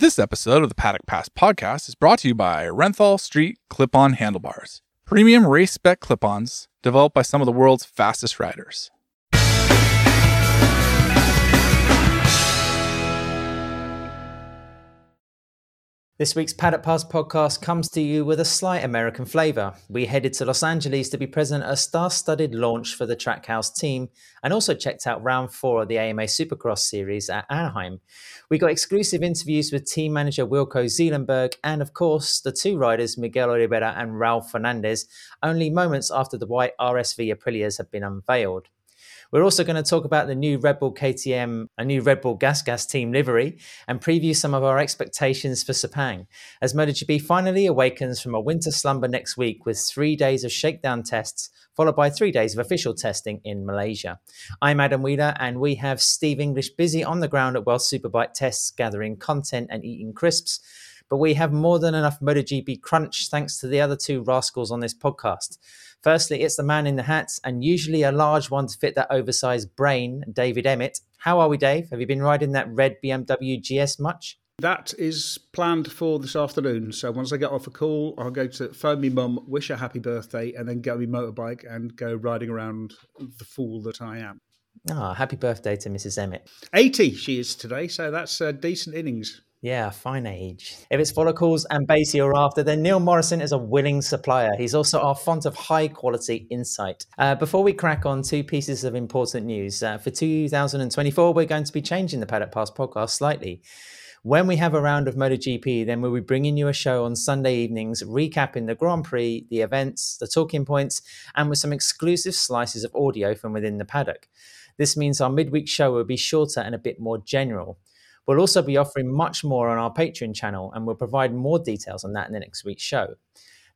This episode of the Paddock Pass podcast is brought to you by Renthal Street Clip On Handlebars, premium race spec clip ons developed by some of the world's fastest riders. This week's Paddock Pass podcast comes to you with a slight American flavour. We headed to Los Angeles to be present at a star studded launch for the Trackhouse team and also checked out round four of the AMA Supercross series at Anaheim. We got exclusive interviews with team manager Wilco Zeelenberg and, of course, the two riders Miguel Oliveira and Raul Fernandez, only moments after the white RSV Aprilias had been unveiled. We're also going to talk about the new Red Bull KTM, a new Red Bull Gas Gas team livery, and preview some of our expectations for Sepang as MotoGP finally awakens from a winter slumber next week with three days of shakedown tests, followed by three days of official testing in Malaysia. I'm Adam Wheeler, and we have Steve English busy on the ground at World Superbike tests, gathering content and eating crisps but we have more than enough MotoGP crunch thanks to the other two rascals on this podcast. Firstly, it's the man in the hat, and usually a large one to fit that oversized brain, David Emmett. How are we, Dave? Have you been riding that red BMW GS much? That is planned for this afternoon. So once I get off a call, I'll go to phone me mum, wish her happy birthday, and then get me motorbike and go riding around the fool that I am. Ah, oh, happy birthday to Mrs. Emmett. 80 she is today, so that's a decent innings. Yeah, fine age. If it's follicles and Basie are after, then Neil Morrison is a willing supplier. He's also our font of high quality insight. Uh, before we crack on, two pieces of important news. Uh, for 2024, we're going to be changing the Paddock Pass podcast slightly. When we have a round of MotoGP, then we'll be bringing you a show on Sunday evenings, recapping the Grand Prix, the events, the talking points, and with some exclusive slices of audio from within the paddock. This means our midweek show will be shorter and a bit more general. We'll also be offering much more on our Patreon channel, and we'll provide more details on that in the next week's show.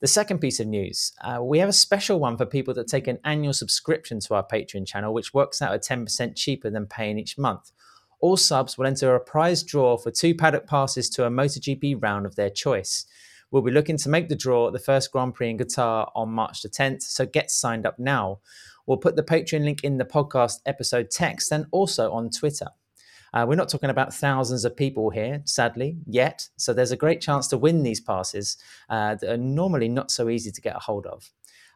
The second piece of news uh, we have a special one for people that take an annual subscription to our Patreon channel, which works out at 10% cheaper than paying each month. All subs will enter a prize draw for two paddock passes to a MotoGP round of their choice. We'll be looking to make the draw at the first Grand Prix in Qatar on March the 10th, so get signed up now. We'll put the Patreon link in the podcast episode text and also on Twitter. Uh, we're not talking about thousands of people here, sadly, yet. So there's a great chance to win these passes uh, that are normally not so easy to get a hold of.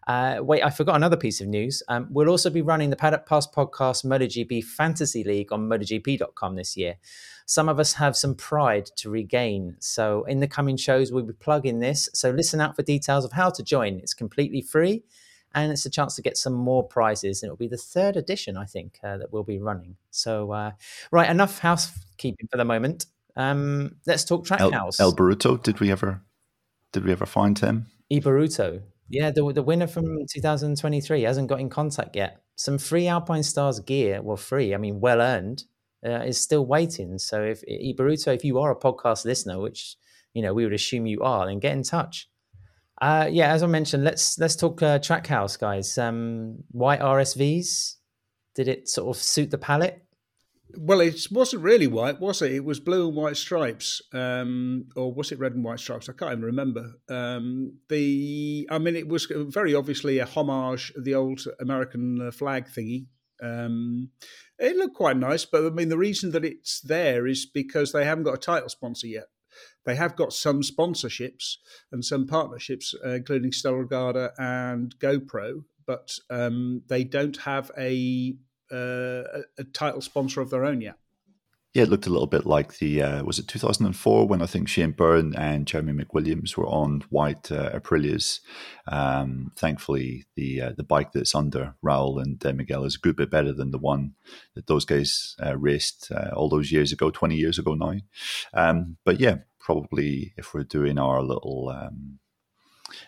Uh, wait, I forgot another piece of news. Um, we'll also be running the Paddock Pass podcast MotoGP Fantasy League on MotoGP.com this year. Some of us have some pride to regain. So, in the coming shows, we'll be plugging this. So, listen out for details of how to join. It's completely free and it's a chance to get some more prizes. And it'll be the third edition, I think, uh, that we'll be running. So, uh, right, enough housekeeping for the moment. Um, let's talk Trackhouse. El, El Baruto, did we ever, did we ever find him? E Baruto, yeah, the the winner from 2023 hasn't got in contact yet. Some free Alpinestars gear, well, free, I mean, well earned, uh, is still waiting. So, if E Baruto, if you are a podcast listener, which you know we would assume you are, then get in touch. Uh, yeah, as I mentioned, let's let's talk uh, Trackhouse, guys. Um, white RSVs. Did it sort of suit the palette? Well, it wasn't really white, was it? It was blue and white stripes, um, or was it red and white stripes? I can't even remember. Um, the, I mean, it was very obviously a homage of the old American uh, flag thingy. Um, it looked quite nice, but I mean, the reason that it's there is because they haven't got a title sponsor yet. They have got some sponsorships and some partnerships, uh, including Stella Largada and GoPro, but um, they don't have a, uh, a title sponsor of their own yet. Yeah, it looked a little bit like the uh, was it 2004 when I think Shane Byrne and Jeremy McWilliams were on white uh, Aprilias. Um, thankfully, the uh, the bike that's under Raul and uh, Miguel is a good bit better than the one that those guys uh, raced uh, all those years ago, 20 years ago now. Um, but yeah, probably if we're doing our little um,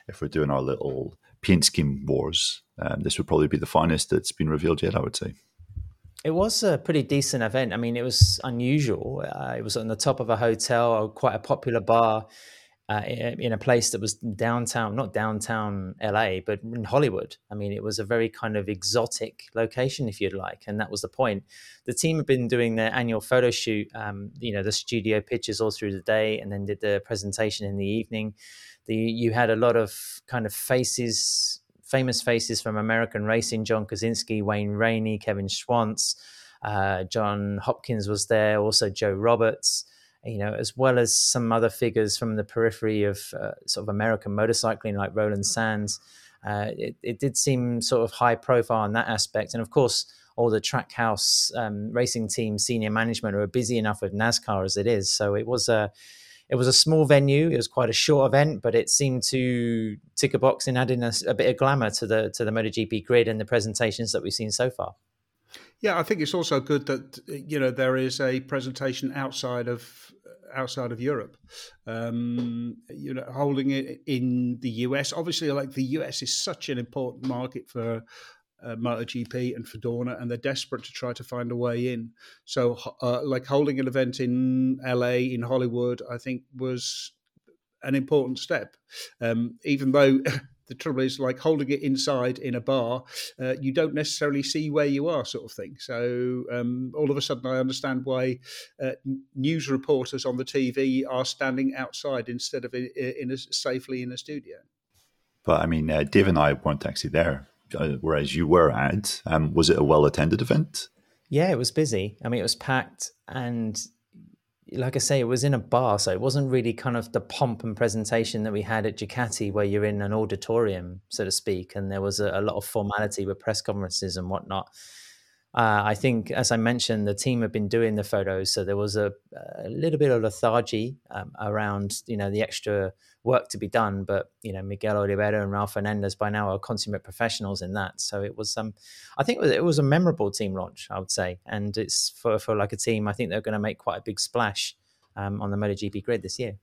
if we're doing our little paint scheme wars, um, this would probably be the finest that's been revealed yet. I would say. It was a pretty decent event. I mean, it was unusual. Uh, it was on the top of a hotel, quite a popular bar uh, in a place that was downtown, not downtown LA, but in Hollywood. I mean, it was a very kind of exotic location, if you'd like, and that was the point. The team had been doing their annual photo shoot, um, you know, the studio pictures all through the day, and then did the presentation in the evening. The you had a lot of kind of faces, famous faces from American racing: John Kosinski, Wayne Rainey, Kevin Schwantz, uh, John Hopkins was there, also Joe Roberts you know, as well as some other figures from the periphery of uh, sort of American motorcycling like Roland Sands. Uh, it, it did seem sort of high profile in that aspect. And of course, all the Trackhouse um, racing team senior management are busy enough with NASCAR as it is. So it was a it was a small venue. It was quite a short event, but it seemed to tick a box in adding a, a bit of glamour to the to the MotoGP grid and the presentations that we've seen so far. Yeah, I think it's also good that you know there is a presentation outside of outside of Europe. Um, you know, holding it in the US. Obviously, like the US is such an important market for uh, MotoGP and for Dorna, and they're desperate to try to find a way in. So, uh, like holding an event in LA, in Hollywood, I think was an important step. Um, even though the trouble is, like holding it inside in a bar, uh, you don't necessarily see where you are, sort of thing. So, um, all of a sudden, I understand why uh, news reporters on the TV are standing outside instead of in, in a, safely in a studio. But I mean, uh, Dave and I weren't actually there uh, whereas you were at. Um, was it a well attended event? Yeah, it was busy. I mean, it was packed, and like I say, it was in a bar, so it wasn't really kind of the pomp and presentation that we had at Ducati, where you're in an auditorium, so to speak, and there was a, a lot of formality with press conferences and whatnot. Uh, I think, as I mentioned, the team have been doing the photos, so there was a, a little bit of lethargy um, around, you know, the extra work to be done. But you know, Miguel Oliveira and Raul Fernandez by now are consummate professionals in that. So it was, um, I think it was, it was a memorable team launch, I would say, and it's for for like a team. I think they're going to make quite a big splash um, on the MotoGP grid this year.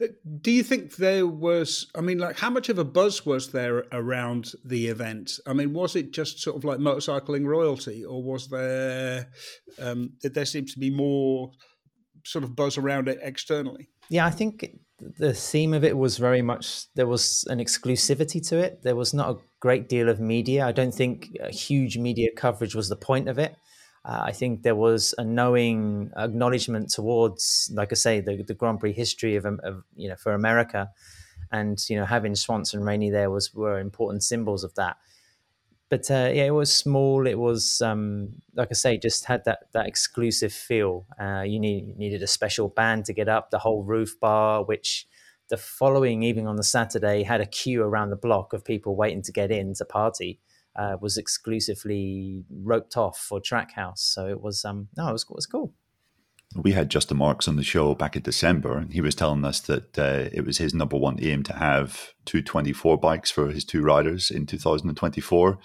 Uh, do you think there was? I mean, like, how much of a buzz was there around the event? I mean, was it just sort of like motorcycling royalty, or was there? Um, did there seem to be more sort of buzz around it externally? Yeah, I think the theme of it was very much there was an exclusivity to it. There was not a great deal of media. I don't think huge media coverage was the point of it. Uh, I think there was a knowing acknowledgement towards, like I say, the, the Grand Prix history of, of, you know for America, and you know having Schwantz and Rainey there was were important symbols of that. But uh, yeah, it was small. It was um, like I say, just had that that exclusive feel. Uh, you need, needed a special band to get up the whole roof bar, which the following evening on the Saturday had a queue around the block of people waiting to get in to party uh, was exclusively roped off for Trackhouse. So it was um no, it was it was cool. We had Justin Marks on the show back in December, and he was telling us that uh, it was his number one aim to have 224 bikes for his two riders in 2024.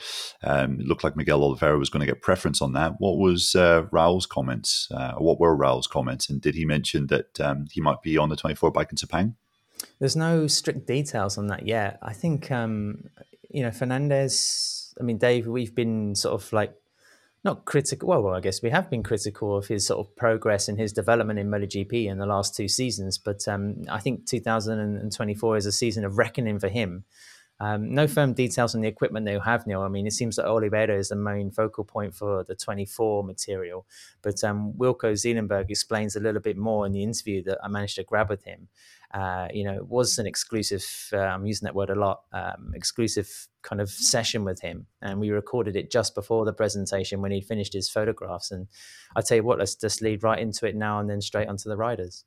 Um, it looked like Miguel Oliveira was going to get preference on that. What was uh, Raul's comments? Uh, what were Raul's comments? And did he mention that um, he might be on the 24 bike in Sepang? There's no strict details on that yet. I think, um, you know, Fernandez I mean, Dave, we've been sort of like not critical. Well, well, I guess we have been critical of his sort of progress and his development in MotoGP in the last two seasons. But um, I think 2024 is a season of reckoning for him. Um, no firm details on the equipment they have, Neil. I mean, it seems that Oliveira is the main focal point for the 24 material. But um, Wilco Zeelenberg explains a little bit more in the interview that I managed to grab with him uh, you know, it was an exclusive, uh, I'm using that word a lot, um, exclusive kind of session with him. And we recorded it just before the presentation when he'd finished his photographs. And I tell you what, let's just lead right into it now and then straight onto the riders.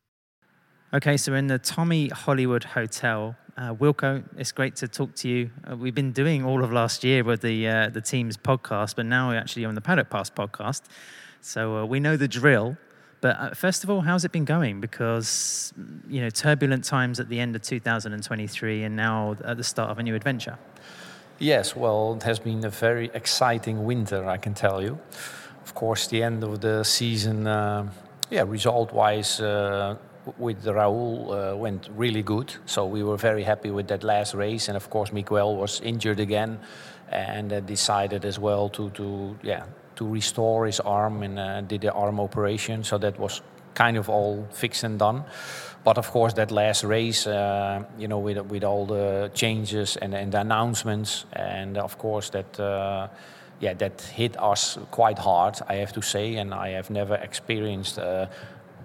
Okay, so in the Tommie Hollywood Hotel, uh, Wilco, it's great to talk to you. Uh, we've been doing all of last year with the uh, the team's podcast, but now we're actually on the Paddock Pass podcast. So uh, we know the drill. But uh, first of all, how's it been going? Because, you know, turbulent times at the end of 2023 and now at the start of a new adventure. Yes, well, it has been a very exciting winter, I can tell you. Of course, the end of the season, uh, yeah, result wise, uh, with Raul uh, went really good. So we were very happy with that last race. And of course, Miguel was injured again and uh, decided as well to, to yeah, to restore his arm and uh, did the arm operation. So that was kind of all fixed and done. But of course, that last race, uh, you know, with with all the changes and, and the announcements, and of course that. Uh, yeah, that hit us quite hard, I have to say, and I have never experienced uh,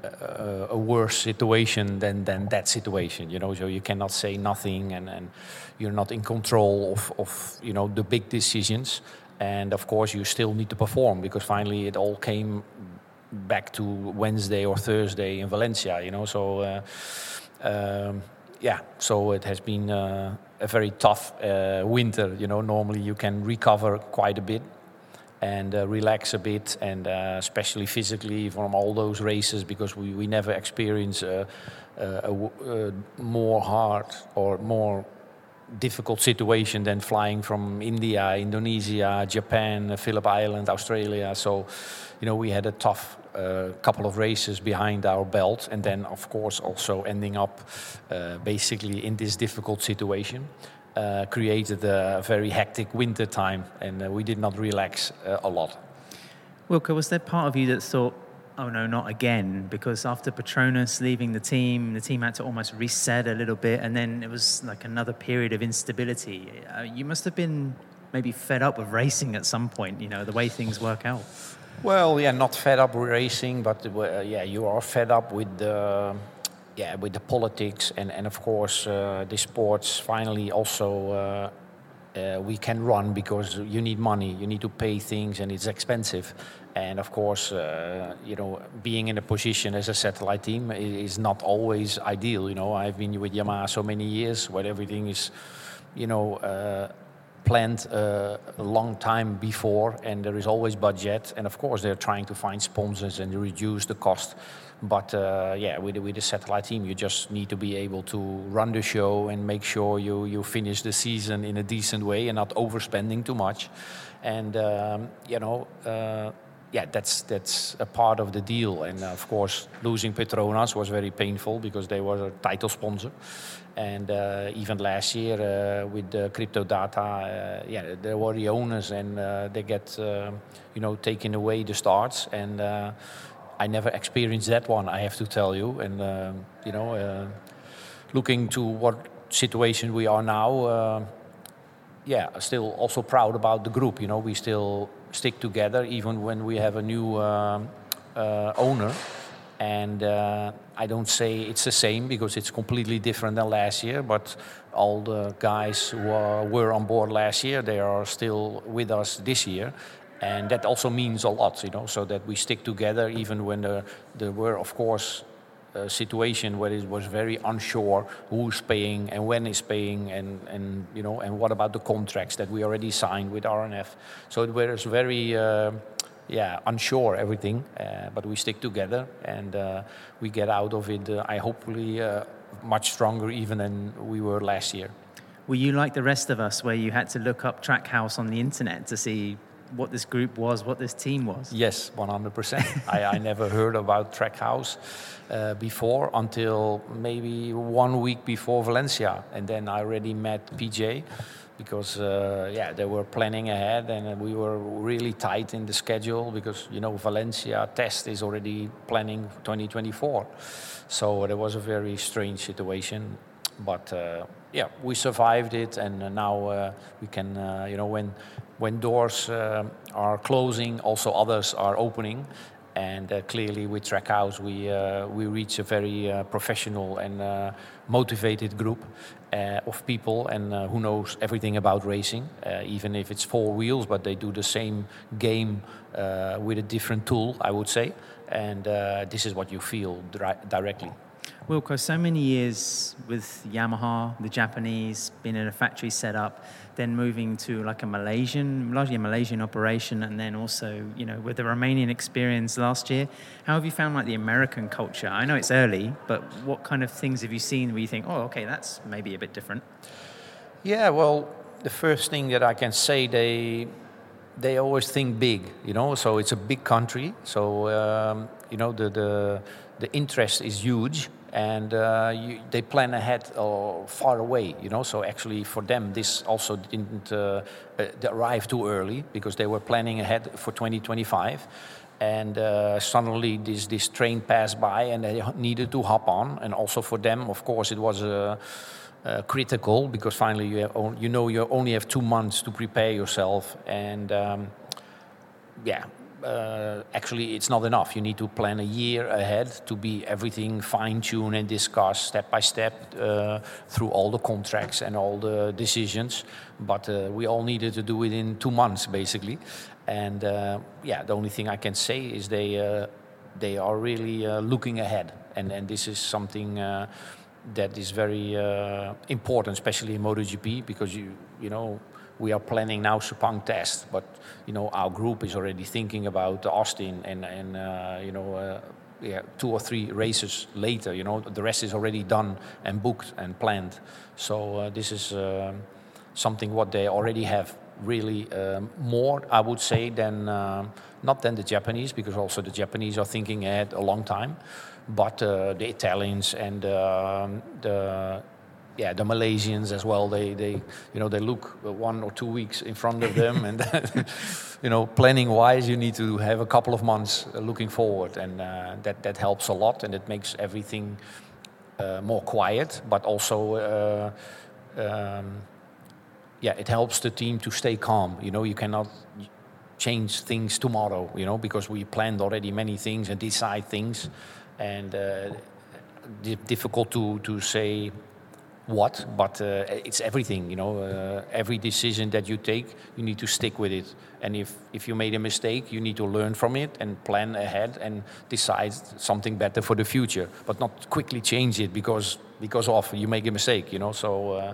a, a, worse situation than, than that situation. You know, so you cannot say nothing, and, and you're not in control of, of you know the big decisions and of course you still need to perform because finally it all came back to Wednesday or Thursday in Valencia. You know, so uh, um, yeah, so it has been uh, a very tough uh, winter. You know, normally you can recover quite a bit and uh, relax a bit, and uh, especially physically from all those races because we, we never experience a, a more hard or more difficult situation than flying from India, Indonesia, Japan, Phillip Island, Australia. So, you know, we had a tough uh, couple of races behind our belt, and then, of course, also ending up uh, basically in this difficult situation. Uh, created a very hectic winter time, and uh, we did not relax uh, a lot. Wilco, was there part of you that thought, oh no, not again? Because after Petronas leaving the team, the team had to almost reset a little bit, and then it was like another period of instability. Uh, you must have been maybe fed up with racing at some point, you know, the way things work out. Well, yeah, not fed up with racing, but uh, yeah, you are fed up with the yeah with the politics and and of course uh, the sports. Finally, also uh, uh, we can run because you need money, you need to pay things, and it's expensive. And of course, uh, you know, being in a position as a satellite team is not always ideal. You know, I've been with Yamaha so many years where everything is, you know uh, planned uh, a long time before, and there is always budget. And of course, they're trying to find sponsors and reduce the cost. But uh, yeah, with, with the satellite team, you just need to be able to run the show and make sure you, you finish the season in a decent way and not overspending too much. And, um, you know, uh, yeah, that's that's a part of the deal. And uh, of course, losing Petronas was very painful because they were a title sponsor. And uh, even last year uh, with the CryptoDATA, uh, yeah, they were the owners, and uh, they get uh, you know taking away the starts. And I never experienced that one, I have to tell you. And you know, looking to what situation we are now yeah, still also proud about the group. You know, we still stick together even when we have a new uh, uh, owner. And uh, I don't say it's the same because it's completely different than last year. But all the guys who are, were on board last year, they are still with us this year and that also means a lot, you know, so that we stick together even when there, there were, of course, situation where it was very unsure who's paying and when is paying and, and you know and what about the contracts that we already signed with RNF. So it was very uh, yeah unsure everything, uh, but we stick together and uh, we get out of it. Uh, I hopefully uh, much stronger even than we were last year. Were you like the rest of us, where you had to look up Trackhouse on the internet to see what this group was, what this team was? Yes, 100%. I, I never heard about Trackhouse uh, before until maybe one week before Valencia. And then I already met PJ because, uh, yeah, they were planning ahead and we were really tight in the schedule because, you know, Valencia test is already planning 2024. So there was a very strange situation. But uh, yeah, we survived it, and now uh, we can, uh, you know, when when doors uh, are closing, also others are opening. And uh, clearly, with Trackhouse, we uh, we reach a very uh, professional and uh, motivated group uh, of people, and who knows everything about racing, even if it's four wheels, but they do the same game with a different tool, I would say. And this is what you feel directly. Wilco, so many years with Yamaha, the Japanese, being in a factory setup, then moving to like a Malaysian, largely a Malaysian operation, and then also, you know, with the Romanian experience last year, how have you found like the American culture? I know it's early, but what kind of things have you seen where you think, oh, okay, that's maybe a bit different? Yeah, well, the first thing that I can say, they they always think big, you know. So it's a big country, so um, you know the the the interest is huge and uh, you, they plan ahead or far away, you know. So actually, for them, this also didn't uh, uh arrive too early because they were planning ahead for 2025. And uh, suddenly, this this train passed by, and they needed to hop on. And also for them, of course, it was uh, critical because finally, you you know, you only have two months to prepare yourself, and um, yeah, uh, actually it's not enough. You need to plan a year ahead to be everything fine tuned and discuss step by step uh, through all the contracts and all the decisions. But uh, we all needed to do it in two months basically. And uh, yeah, the only thing I can say is they uh, they are really uh, looking ahead, and and this is something that is very important, especially in MotoGP, because you you know we are planning now Sepang test, but you know our group is already thinking about Austin and and uh, you know. Uh, yeah, two or three races later, you know, the rest is already done and booked and planned. So uh, this is um, something what they already have really um, more, I would say, than um, not than the Japanese, because also the Japanese are thinking ahead a long time, but uh, the Italians and um, the yeah the Malaysians as well. They they you know they look one or two weeks in front of them, and you know planning wise, you need to have a couple of months looking forward, and uh, that that helps a lot, and it makes everything uh, more quiet, but also. Uh, um, yeah, it helps the team to stay calm. You know, you cannot change things tomorrow. You know, because we planned already many things and decide things, and uh, difficult to to say what, but uh, it's everything. You know, uh, every decision that you take, you need to stick with it. And if if you made a mistake, you need to learn from it and plan ahead and decide something better for the future. But not quickly change it because because of you make a mistake. You know, so uh,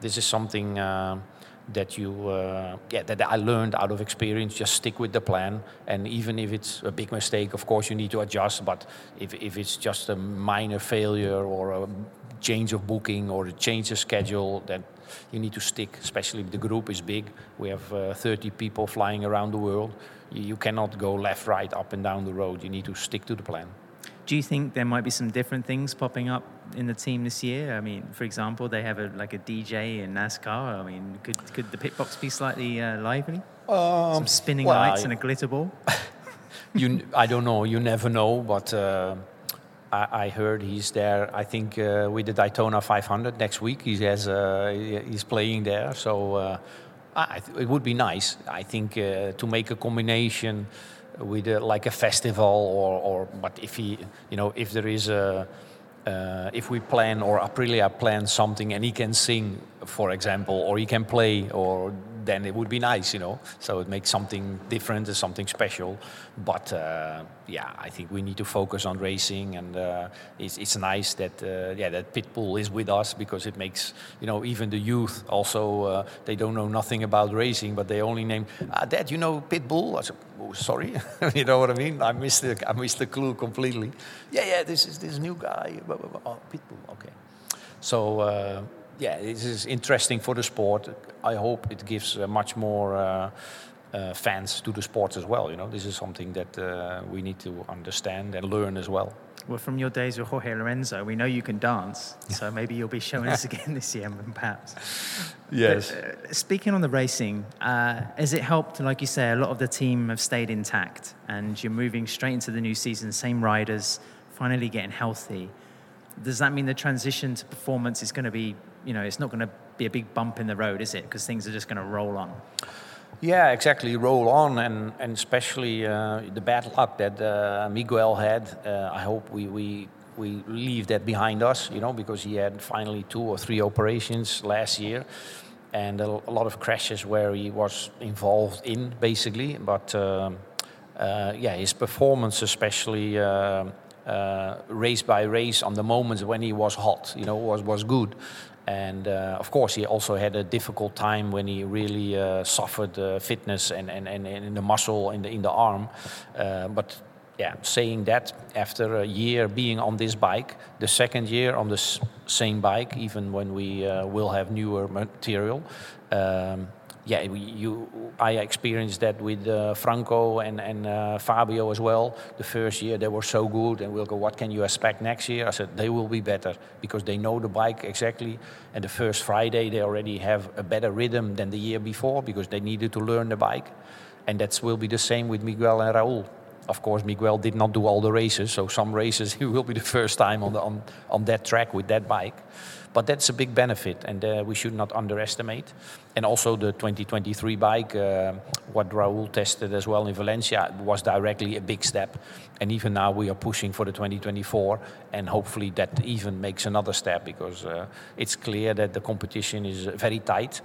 this is something. Uh, that you uh, yeah that I learned out of experience just stick with the plan and even if it's a big mistake of course you need to adjust but if, if it's just a minor failure or a change of booking or a change of schedule then you need to stick especially if the group is big we have uh, 30 people flying around the world you, you cannot go left right up and down the road you need to stick to the plan do you think there might be some different things popping up in the team this year? I mean, for example, they have a, like a DJ in NASCAR. I mean, could could the pit box be slightly uh, lively? Um, some spinning well, lights I, and a glitter ball. you, I don't know. You never know, but. Uh, I, heard he's there. I think uh, with the Daytona 500 next week. He has uh, he's playing there, so uh, I, it would be nice. I think uh, to make a combination with a, like a festival or, or but if he you know if there is a uh, if we plan or Aprilia plans something and he can sing, for example, or he can play, or then it would be nice, you know. So it makes something different and something special. But uh, yeah, I think we need to focus on racing, and uh, it's, it's nice that uh, yeah that Pitbull is with us because it makes you know even the youth also uh, they don't know nothing about racing, but they only name ah, Dad, you know Pitbull. I said, oh, sorry, you know what I mean? I missed the I missed the clue completely. Yeah, yeah, this is this new guy. Oh, Pitbull, okay. So uh, yeah, this is interesting for the sport. I hope it gives uh, much more uh, uh, fans to the sport as well. You know, this is something that uh, we need to understand and learn as well. Well, from your days with Jorge Lorenzo, we know you can dance, so maybe you'll be showing us again this year, perhaps. Yes. But, uh, speaking on the racing, uh, has it helped? Like you say, a lot of the team have stayed intact, and you're moving straight into the new season. Same riders, finally getting healthy. Does that mean the transition to performance is going to be you know, it's not going to be a big bump in the road, is it? Because things are just going to roll on. Yeah, exactly. Roll on, and and especially uh, the bad luck that uh, Miguel had. Uh, I hope we we we leave that behind us, you know, because he had finally two or three operations last year, and a, lot of crashes where he was involved in, basically. But um, uh, yeah, his performance, especially. Uh, uh, race by race on the moments when he was hot, you know, was was good, and uh, of course, he also had a difficult time when he really uh, suffered uh, fitness and, and, and, in the muscle in the, in the arm. Uh, but yeah, saying that after a year being on this bike, the second year on the same bike, even when we uh, will have newer material, um, yeah, you, I experienced that with uh, Franco and, and uh, Fabio as well. The first year they were so good, and we'll go, what can you expect next year? I said, they will be better because they know the bike exactly. And the first Friday, they already have a better rhythm than the year before because they needed to learn the bike. And that will be the same with Miguel and Raul. Of course, Miguel did not do all the races, so some races he will be the first time on, the, on, on that track with that bike. But that's a big benefit, and uh, we should not underestimate. And also the 2023 bike, uh, what Raul tested as well in Valencia, was directly a big step. And even now we are pushing for the 2024, and hopefully that even makes another step because uh, it's clear that the competition is very tight,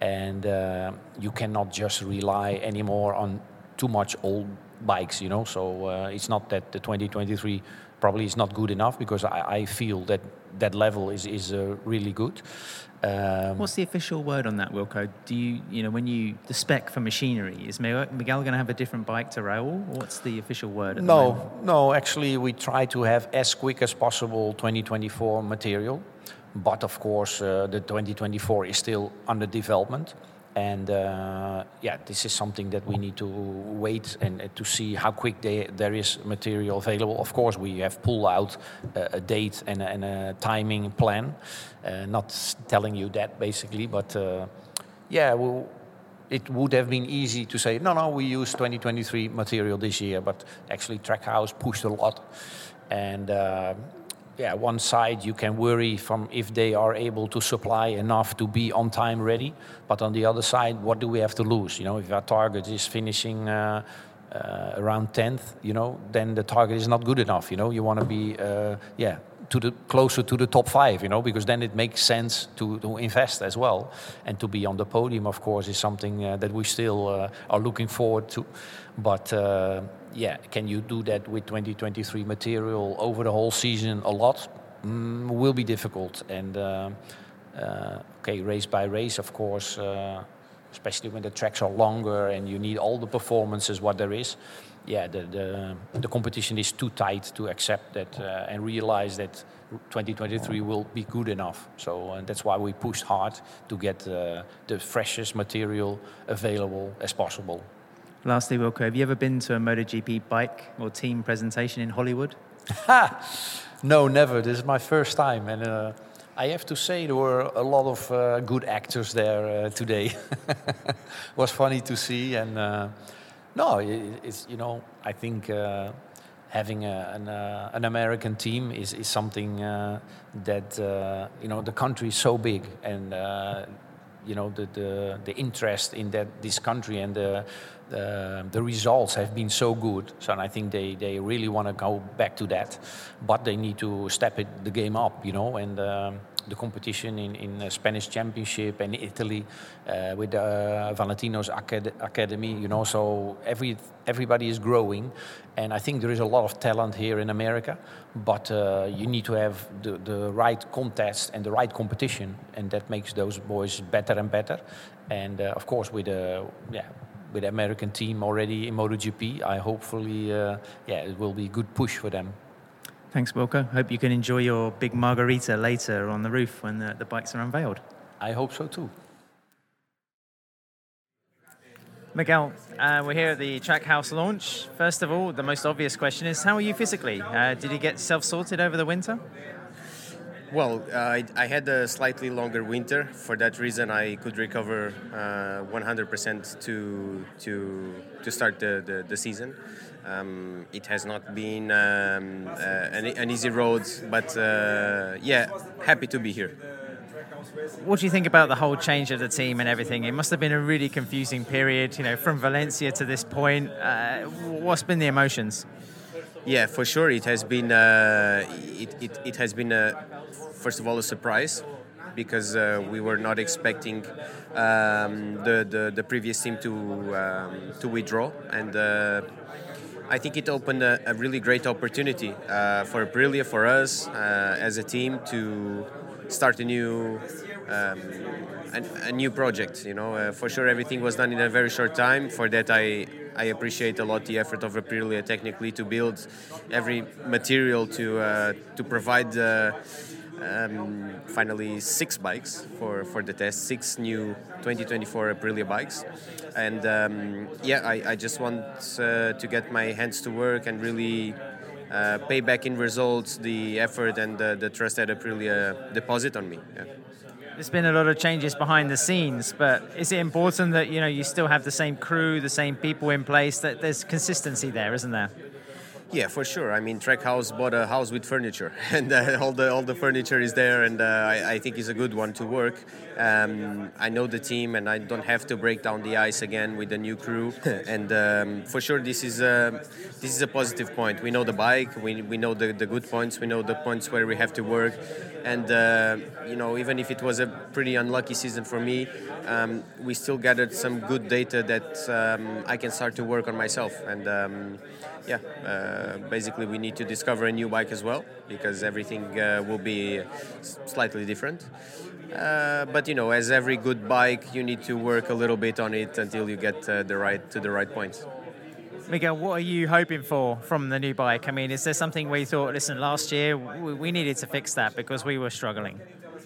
and uh, you cannot just rely anymore on too much old bikes, you know. So uh, it's not that the 2023 probably is not good enough because I, I feel that that level is is uh, really good. Um, What's the official word on that, Wilco? Do you, you know, when you the spec for machinery is Miguel going to have a different bike to Raul? What's the official word? no, no. Actually, we try to have as quick as possible 2024 material, but of course, uh, the 2024 is still under development. And uh, yeah, this is something that we need to wait and uh, to see how quick they, there is material available. Of course, we have pulled out uh, a date and, and, a timing plan. Uh, not telling you that basically, but uh, yeah, well, it would have been easy to say, no, no, we use 2023 material this year, but actually Trackhouse pushed a lot. And uh, yeah, one side you can worry from if they are able to supply enough to be on time ready, but on the other side, what do we have to lose? You know, if our target is finishing uh, uh, around 10th, you know, then the target is not good enough. You know, you want to be, uh, yeah, to the closer to the top five. You know, because then it makes sense to, to invest as well, and to be on the podium, of course, is something uh, that we still uh, are looking forward to. But uh, yeah, can you do that with 2023 material over the whole season a lot? Mm, will be difficult. And uh, uh, okay, race by race, of course, uh, especially when the tracks are longer and you need all the performances what there is. Yeah, the the, the competition is too tight to accept that uh, and realize that 2023 will be good enough. So uh, that's why we pushed hard to get uh, the freshest material available as possible. Lastly, Wilco, have you ever been to a MotoGP bike or team presentation in Hollywood? no, never. This is my first time, and uh, I have to say there were a lot of uh, good actors there uh, today. was funny to see, and uh, no, it, it's you know I think uh, having a, an, uh, an, American team is is something that you know the country is so big and you know the, the, the interest in that this country and the the, the results have been so good. So I think they, they really want to go back to that, but they need to step it, the game up, you know. And um, the competition in, in the Spanish Championship and Italy uh, with uh, Valentino's acad- Academy, you know. So every everybody is growing, and I think there is a lot of talent here in America, but uh, you need to have the, the right contest and the right competition, and that makes those boys better and better. And uh, of course, with a yeah with the American team already in MotoGP, I hopefully, uh, yeah, it will be a good push for them. Thanks, Wilco. Hope you can enjoy your big margarita later on the roof when the, the bikes are unveiled. I hope so too. Miguel, uh, we're here at the Trackhouse launch. First of all, the most obvious question is how are you physically? Uh, did you get self sorted over the winter? Well, uh, I, I, had a slightly longer winter. For that reason, I could recover uh, 100% to to to start the, the, the season. Um, it has not been um, uh, an, an, easy road, but uh, yeah, happy to be here. What do you think about the whole change of the team and everything? It must have been a really confusing period, you know, from Valencia to this point. Uh, what's been the emotions? Yeah, for sure, it has been uh, it, it, it has been a first of all a surprise because uh, we were not expecting um, the, the, the previous team to um, to withdraw and. Uh, I think it opened a, a really great opportunity uh, for Aprilia, for us uh, as a team to start a new um, a, a, new project. You know, uh, for sure everything was done in a very short time. For that, I I appreciate a lot the effort of Aprilia technically to build every material to uh, to provide. Um, finally six bikes for, for the test, six new 2024 Aprilia bikes. And um, yeah, I, I just want uh, to get my hands to work and really uh, pay back in results the effort and the, the trust that Aprilia deposit on me. Yeah. There's been a lot of changes behind the scenes, but is it important that you know you still have the same crew, the same people in place? That there's consistency there, isn't there? Yeah, for sure. I mean, Trackhouse bought a house with furniture, and uh, all the all the furniture is there, and uh, I, I, think it's a good one to work. Um, I know the team, and I don't have to break down the ice again with the new crew. and um, for sure, this is a this is a positive point. We know the bike, we, we know the, the good points, we know the points where we have to work, and uh, you know, even if it was a pretty unlucky season for me, um, we still gathered some good data that um, I can start to work on myself and um, yeah, uh, basically we need to discover a new bike as well because everything uh, will be slightly different. Uh, but you know, as every good bike, you need to work a little bit on it until you get uh, the right to the right point. Miguel, what are you hoping for from the new bike? I mean, is there something we thought, listen, last year we needed to fix that because we were struggling?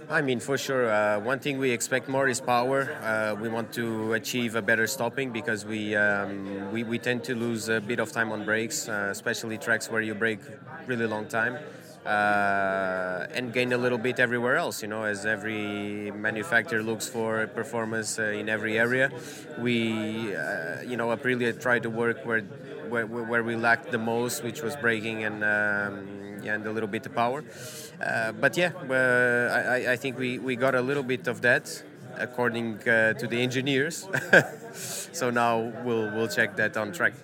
I mean, for sure. Uh, one thing we expect more is power. Uh, we want to achieve a better stopping because we, um, we, we tend to lose a bit of time on brakes, uh, especially tracks where you brake really long time. Uh, and gain a little bit everywhere else, you know, as every manufacturer looks for performance uh, in every area. We, uh, you know, Aprilia try to work where, where, where we lacked the most, which was braking and, um, yeah, and a little bit of power. Uh, but yeah, uh, I, I, think we, we got a little bit of that according uh, to the engineers. so now we'll, we'll check that on track.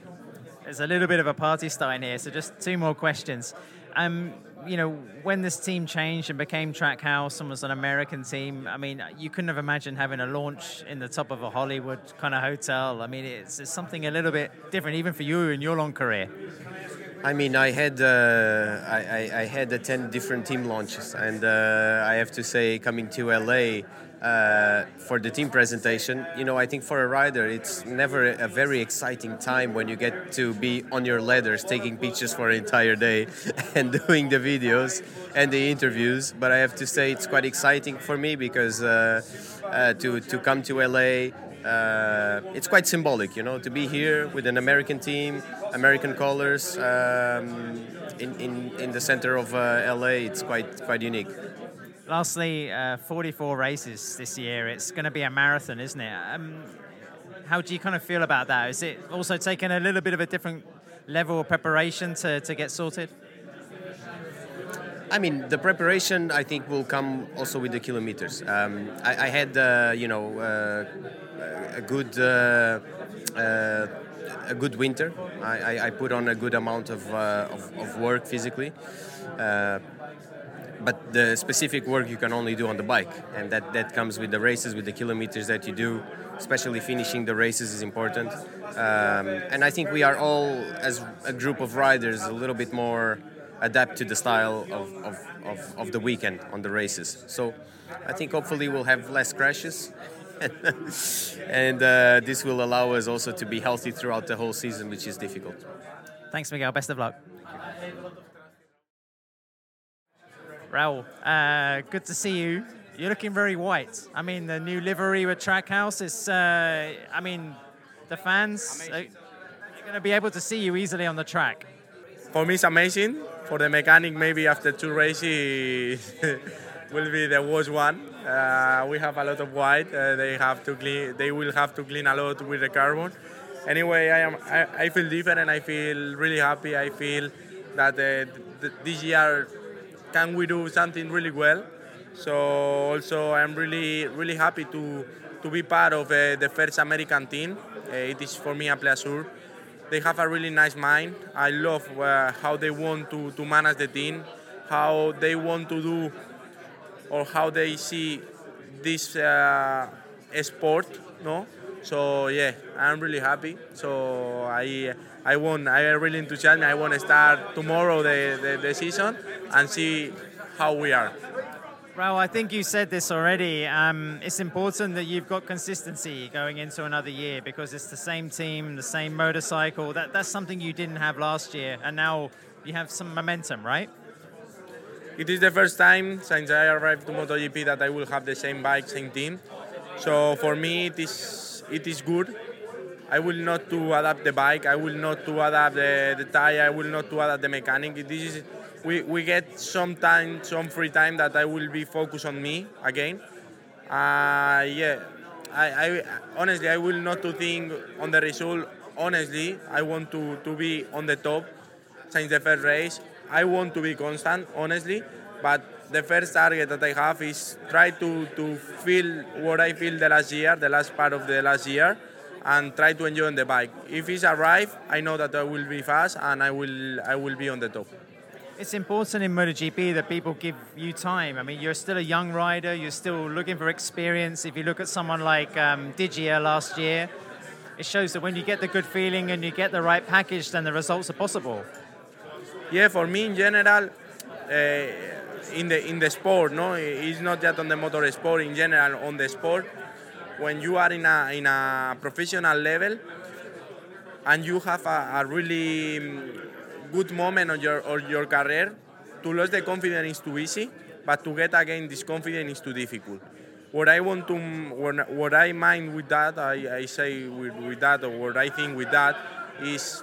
There's a little bit of a party starting here, so just two more questions. Um, you know, when this team changed and became Trackhouse and was an American team, I mean, you couldn't have imagined having a launch in the top of a Hollywood kind of hotel. I mean, it's, it's something a little bit different, even for you in your long career. I mean, I had uh, I, I, had ten different team launches, and uh, I have to say, coming to LA uh, for the team presentation, you know, I think for a rider, it's never a very exciting time when you get to be on your ladders, taking pictures for an entire day, and doing the videos and the interviews. But I have to say, it's quite exciting for me because uh, uh, to to come to LA uh, it's quite symbolic, you know, to be here with an American team, American colors um, in, in, in the center of uh, LA. It's quite quite unique. Lastly, uh, 44 races this year. It's going to be a marathon, isn't it? Um, how do you kind of feel about that? Is it also taking a little bit of a different level of preparation to, to get sorted? I mean, the preparation I think will come also with the kilometers. Um, I, I, had, uh, you know, uh, a good uh, uh, a good winter. I, I, I, put on a good amount of, uh, of, of, work physically. but the specific work you can only do on the bike, and that, that comes with the races, with the kilometers that you do, especially finishing the races is important. Um, and I think we are all, as a group of riders, a little bit more adapt to the style of, of, of, of the weekend on the races. So I think hopefully we'll have less crashes and uh, this will allow us also to be healthy throughout the whole season, which is difficult. Thanks, Miguel. Best of luck. Raul, uh, good to see you. You're looking very white. I mean, the new livery with Trackhouse is, uh, I mean, the fans are going to be able to see you easily on the track. For me, it's amazing. For the mechanic, maybe after two races, will be the worst one. Uh, we have a lot of white. Uh, they have to clean. They will have to clean a lot with the carbon. Anyway, I am. I, I feel different. And I feel really happy. I feel that uh, this year can we do something really well. So also I'm really really happy to to be part of uh, the first American team. Uh, it is for me a pleasure. They have a really nice mind. I love uh, how they want to, to manage the team, how they want to do or how they see this uh, sport, no? So yeah, I'm really happy. So I I want I really enthusiastic. I want to start tomorrow the, the, the season and see how we are. Well, I think you said this already. Um, it's important that you've got consistency going into another year because it's the same team, the same motorcycle. That that's something you didn't have last year, and now you have some momentum, right? It is the first time since I arrived to MotoGP that I will have the same bike, same team. So for me, it is it is good. I will not to adapt the bike. I will not to adapt the, the tire. I will not to adapt the mechanic. This is we, we get some time, some free time that I will be focused on me again. Uh, yeah, I, I honestly I will not to think on the result. Honestly, I want to, to be on the top since the first race. I want to be constant, honestly, but the first target that I have is try to, to feel what I feel the last year, the last part of the last year, and try to enjoy on the bike. If it's arrive, I know that I will be fast and I will I will be on the top. It's important in MotoGP that people give you time. I mean, you're still a young rider. You're still looking for experience. If you look at someone like um, Digia last year, it shows that when you get the good feeling and you get the right package, then the results are possible. Yeah, for me in general, uh, in the in the sport, no, it's not just on the motor sport. In general, on the sport, when you are in a in a professional level, and you have a, a really good moment on your on your career, to lose the confidence is too easy, but to get again this confidence is too difficult. What I want to, what I mind with that, I, I say with, with that, or what I think with that, is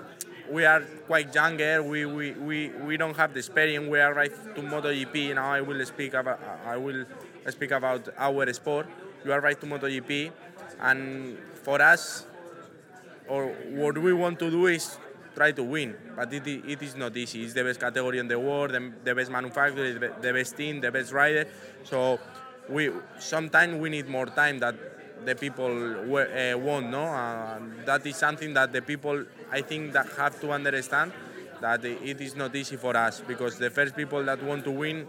we are quite younger. Eh? We, we, we, we don't have the experience. We are right to MotoGP. Now I will speak about I will speak about our sport. You are right to MotoGP, and for us, or what we want to do is try to win. But it, it is not easy. It's the best category in the world, the, the best manufacturer, the best team, the best rider. So we sometimes we need more time that the people uh, want. No, uh, that is something that the people I think that have to understand that it is not easy for us because the first people that want to win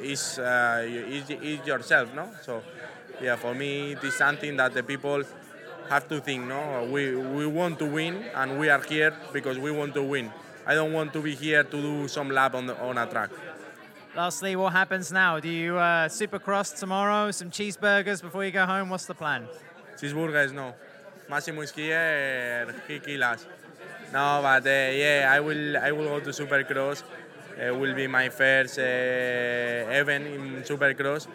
is uh, is, is yourself. No, so yeah, for me it is something that the people have to think. No, we we want to win and we are here because we want to win. I don't want to be here to do some lap on the, on a track. Lastly, what happens now? Do you uh, supercross tomorrow? Some cheeseburgers before you go home? What's the plan? Cheeseburgers, no. Massimo is here. No, but uh, yeah, I will. I will go to supercross. It will be my first uh, event in supercross.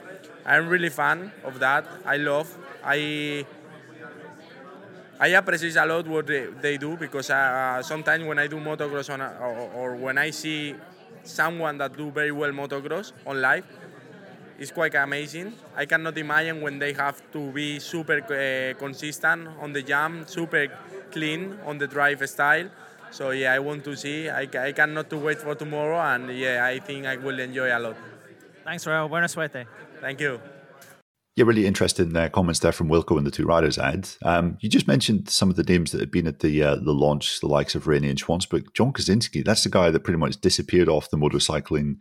I'm really fan of that. I love. I I appreciate a lot what they, they do because uh, sometimes when I do motocross on or, or when I see someone that do very well motocross on live. It's quite amazing. I cannot imagine when they have to be super uh, consistent on the jump, super clean on the drive style. So yeah, I want to see. I, I cannot to wait for tomorrow, and yeah, I think I will enjoy a lot. Thanks, Raul. Buena suerte. Thank you. Yeah, really interesting uh, comments there from Wilco and the two riders ad. Um, you just mentioned some of the names that had been at the uh, the launch, the likes of Rainey and but John Kocinski, that's the guy that pretty much disappeared off the motorcycling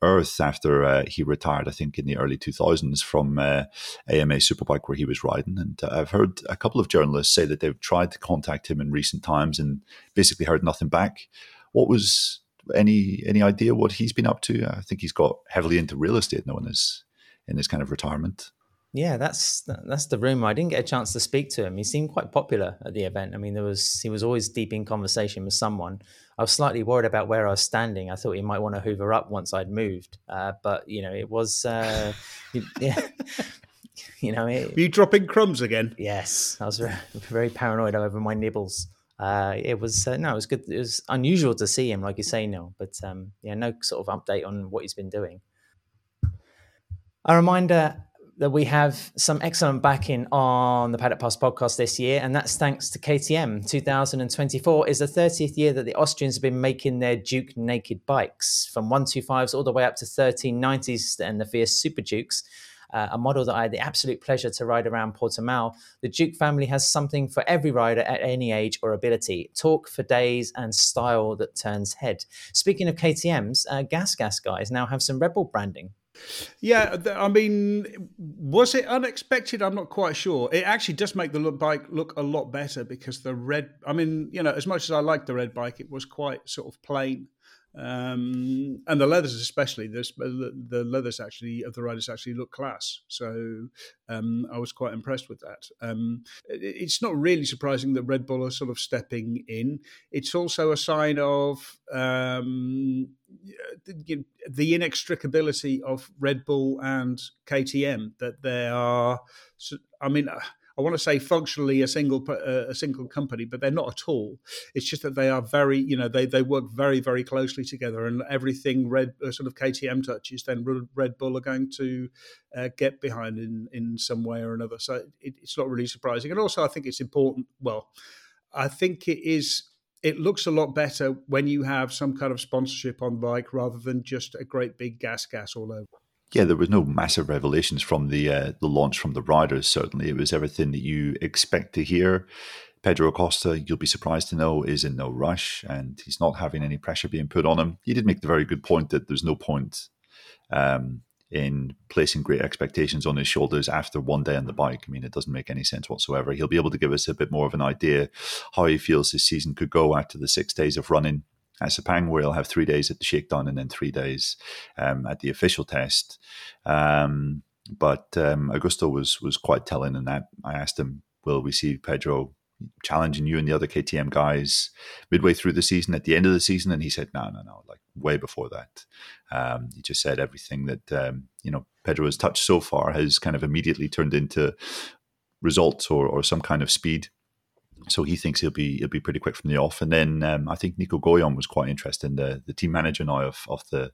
earth after uh, he retired, I think, in the early 2000s from uh, AMA Superbike where he was riding. And uh, I've heard a couple of journalists say that they've tried to contact him in recent times and basically heard nothing back. What was any any idea what he's been up to? I think he's got heavily into real estate now in his in his kind of retirement. Yeah, that's that's the rumor. I didn't get a chance to speak to him. He seemed quite popular at the event. I mean, there was he was always deep in conversation with someone. I was slightly worried about where I was standing. I thought he might want to hoover up once I'd moved, uh, but you know, it was uh, yeah. you know, it, Were you dropping crumbs again? Yes, I was very paranoid over my nibbles. Uh, it was uh, no, it was good. It was unusual to see him, like you say, Neil. But um, yeah, no sort of update on what he's been doing. A reminder that we have some excellent backing on the Paddock Pass podcast this year, and that's thanks to KTM. 2024 is the 30th year that the Austrians have been making their Duke naked bikes, from 125s all the way up to 1390s and the Fierce Super Dukes. Uh, a model that I had the absolute pleasure to ride around Portimao. The Duke family has something for every rider at any age or ability. Talk for days and style that turns head. Speaking of KTM's, uh, Gas Gas guys now have some Red Bull branding. Yeah, I mean, was it unexpected? I'm not quite sure. It actually does make the look bike look a lot better because the red. I mean, you know, as much as I like the red bike, it was quite sort of plain um, and the leathers especially the, the leathers actually of the riders actually look class so um, i was quite impressed with that um, it, it's not really surprising that red bull are sort of stepping in it's also a sign of um, the, inextricability of red bull and ktm that they are i mean I want to say functionally a single uh, a single company, but they're not at all. It's just that they are very, you know, they they work very very closely together, and everything Red uh, sort of KTM touches, then Red Bull are going to uh, get behind in in some way or another. So it, it's not really surprising, and also I think it's important. Well, I think it is it looks a lot better when you have some kind of sponsorship on bike rather than just a great big gas gas all over. Yeah, there was no massive revelations from the uh, the launch from the riders. Certainly, it was everything that you expect to hear. Pedro Acosta, you'll be surprised to know, is in no rush and he's not having any pressure being put on him. He did make the very good point that there's no point um, in placing great expectations on his shoulders after one day on the bike. I mean, it doesn't make any sense whatsoever. He'll be able to give us a bit more of an idea how he feels his season could go after the six days of running at Sepang, where he'll have three days at the shakedown and then three days um, at the official test. Um, but um, Augusto was was quite telling in that I asked him, "Will we see Pedro challenging you and the other KTM guys midway through the season, at the end of the season?" And he said, "No, no, no, like way before that." Um, he just said everything that um, you know Pedro has touched so far has kind of immediately turned into results or, or some kind of speed so he thinks he'll be he'll be pretty quick from the off. And then um, I think Nico Goyon was quite interested, the the team manager now of of the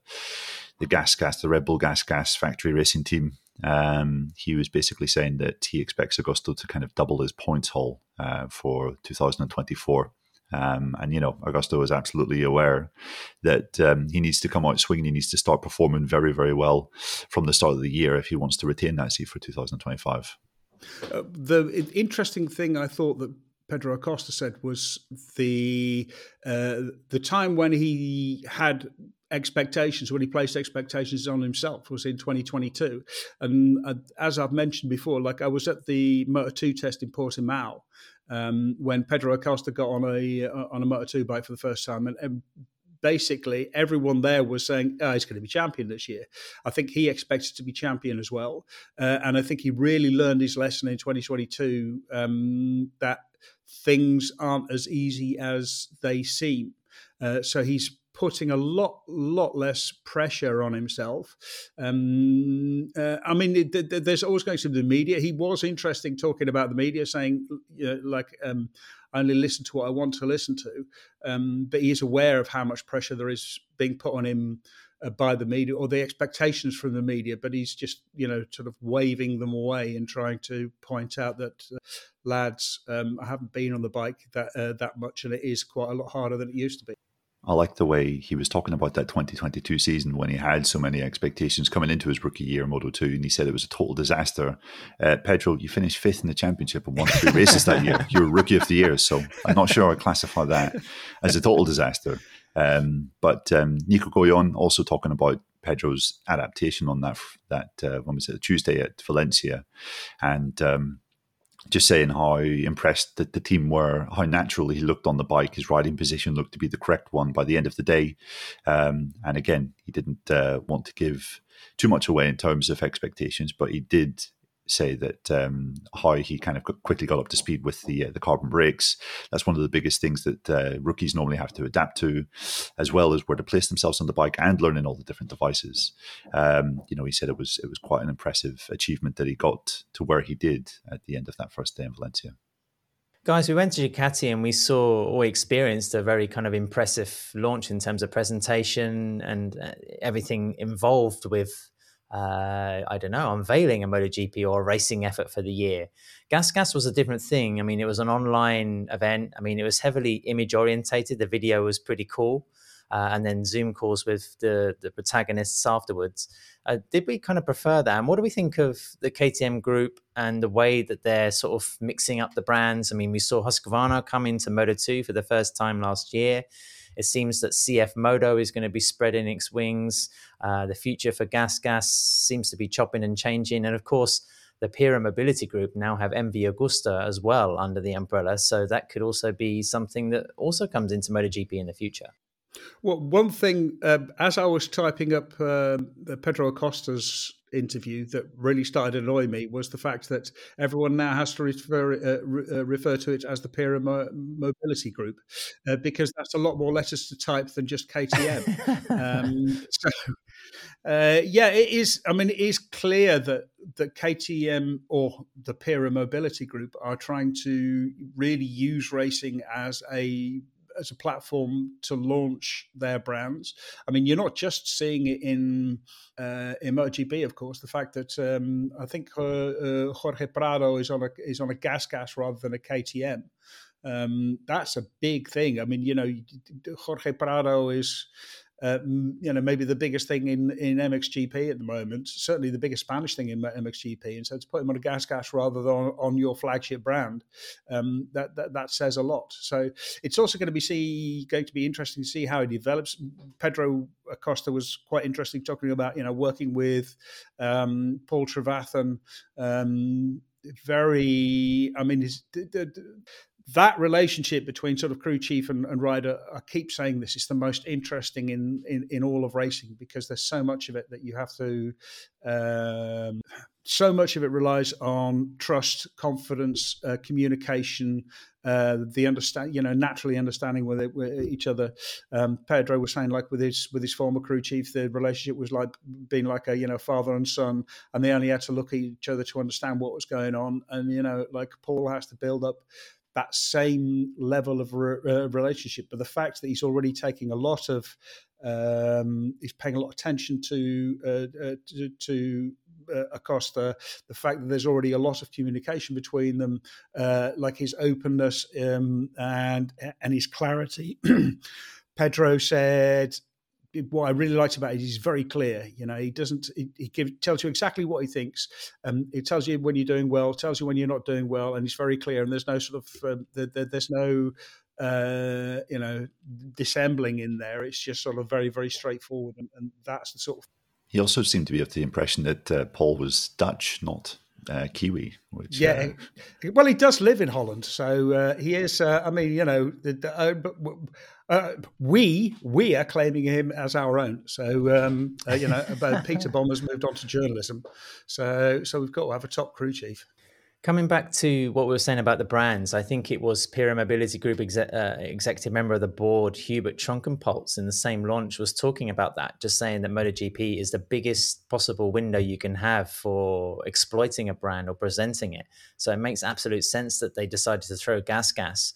the Gas Gas, the Red Bull Gas Gas factory racing team. Um, he was basically saying that he expects Augusto to kind of double his points haul uh, for 2024. Um, and you know, Augusto is absolutely aware that um, he needs to come out swinging. He needs to start performing very, very well from the start of the year if he wants to retain that seat for 2025. Uh, the interesting thing I thought that Pedro Acosta said was the uh, the time when he had expectations when he placed expectations on himself was in 2022 and uh, as i've mentioned before like i was at the moto 2 test in portimao um, when pedro acosta got on a uh, on a moto 2 bike for the first time and, and basically everyone there was saying oh, he's going to be champion this year. I think he expected to be champion as well, uh, and I think he really learned his lesson in 2022 um, that things aren't as easy as they seem. Uh, so he's putting a lot, lot less pressure on himself. Um, uh, I mean, it, there's always going to be the media. He was interesting talking about the media, saying, you know, like, um, I only listen to what I want to listen to. Um, but he is aware of how much pressure there is being put on him uh, by the media or the expectations from the media, but he's just, you know, sort of waving them away and trying to point out that, uh, lads, um, I haven't been on the bike that uh, that much, and it is quite a lot harder than it used to be. I like the way he was talking about that 2022 season when he had so many expectations coming into his rookie year in Moto 2, and he said it was a total disaster. Uh, Pedro, you finished fifth in the championship and won three races that year. You were rookie of the year, so I'm not sure I classify that as a total disaster. Um, but um, Nico Goyon also talking about Pedro's adaptation on that that uh, when was it Tuesday at Valencia, and um, just saying how impressed that the team were, how naturally he looked on the bike. His riding position looked to be the correct one by the end of the day. Um, and again, he didn't uh, want to give too much away in terms of expectations, but he did say that um, how he kind of quickly got up to speed with the uh, the carbon brakes. That's one of the biggest things that uh, rookies normally have to adapt to, as well as where to place themselves on the bike and learning all the different devices. Um, you know, he said it was it was quite an impressive achievement that he got to where he did at the end of that first day in Valencia. Guys, we went to Ducati and we saw or experienced a very kind of impressive launch in terms of presentation and uh, everything involved with uh, I don't know, unveiling a MotoGP or a racing effort for the year. Gas Gas was a different thing. I mean, it was an online event. I mean, it was heavily image orientated. The video was pretty cool. Uh, and then Zoom calls with the, the protagonists afterwards. Uh, did we kind of prefer that? And what do we think of the KTM group and the way that they're sort of mixing up the brands? I mean, we saw Husqvarna come into Moto 2 for the first time last year. It seems that CF Moto is going to be spreading its wings. Uh, the future for Gas Gas seems to be chopping and changing. And of course, the Pierer Mobility Group now have MV Agusta as well under the umbrella. So that could also be something that also comes into MotoGP in the future. Well, one thing, uh, as I was typing up uh, Pedro Acosta's interview that really started annoying me was the fact that everyone now has to refer uh, re- uh, refer to it as the Pierer Mo- Mobility Group uh, because that's a lot more letters to type than just KTM. um, so, uh, yeah, it is. I mean, it is clear that that KTM or the Pierer Mobility Group are trying to really use racing as a as a platform to launch their brands. I mean, you're not just seeing it in uh, in MotoGP, of course. The fact that um, I think uh, uh, Jorge Prado is on a is on a gas gas rather than a KTM. Um, that's a big thing. I mean, you know, Jorge Prado is uh, you know, maybe the biggest thing in, in MXGP at the moment, certainly the biggest Spanish thing in MXGP. And so to put him on a gas gas rather than on, on your flagship brand, um, that, that, that says a lot. So it's also going to be see going to be interesting to see how he develops. Pedro Acosta was quite interesting talking about you know working with um, Paul Trevathan. Um, very, I mean, his, the, the, that relationship between sort of crew chief and, and rider, I keep saying this, is the most interesting in, in, in all of racing because there's so much of it that you have to, um, so much of it relies on trust, confidence, uh, communication, uh, the understand, you know, naturally understanding with, it, with each other. Um, Pedro was saying, like with his with his former crew chief, the relationship was like being like a you know father and son, and they only had to look at each other to understand what was going on. And you know, like Paul has to build up that same level of re- uh, relationship. But the fact that he's already taking a lot of, um, he's paying a lot of attention to uh, uh, to, to uh, Acosta, the fact that there's already a lot of communication between them, uh, like his openness um, and and his clarity. Pedro said what I really liked about it is he's very clear. You know, he doesn't. He, he give, tells you exactly what he thinks. Um, he tells you when you're doing well, tells you when you're not doing well, and he's very clear. And there's no sort of um, the, the, there's no uh, you know dissembling in there. It's just sort of very very straightforward, and, and that's the sort of. He also seemed to be of the impression that uh, Paul was Dutch, not uh, Kiwi. Which, yeah, uh, well, he does live in Holland, so uh, he is. Uh, I mean, you know, the, the, uh, we we are claiming him as our own. So um, uh, you know, Peter Bommer's moved on to journalism. So so we've got to have a top crew chief. Coming back to what we were saying about the brands, I think it was Pierer Mobility Group exec, uh, executive member of the board, Hubert Trunkenpolz, in the same launch was talking about that, just saying that MotoGP is the biggest possible window you can have for exploiting a brand or presenting it. So it makes absolute sense that they decided to throw Gas Gas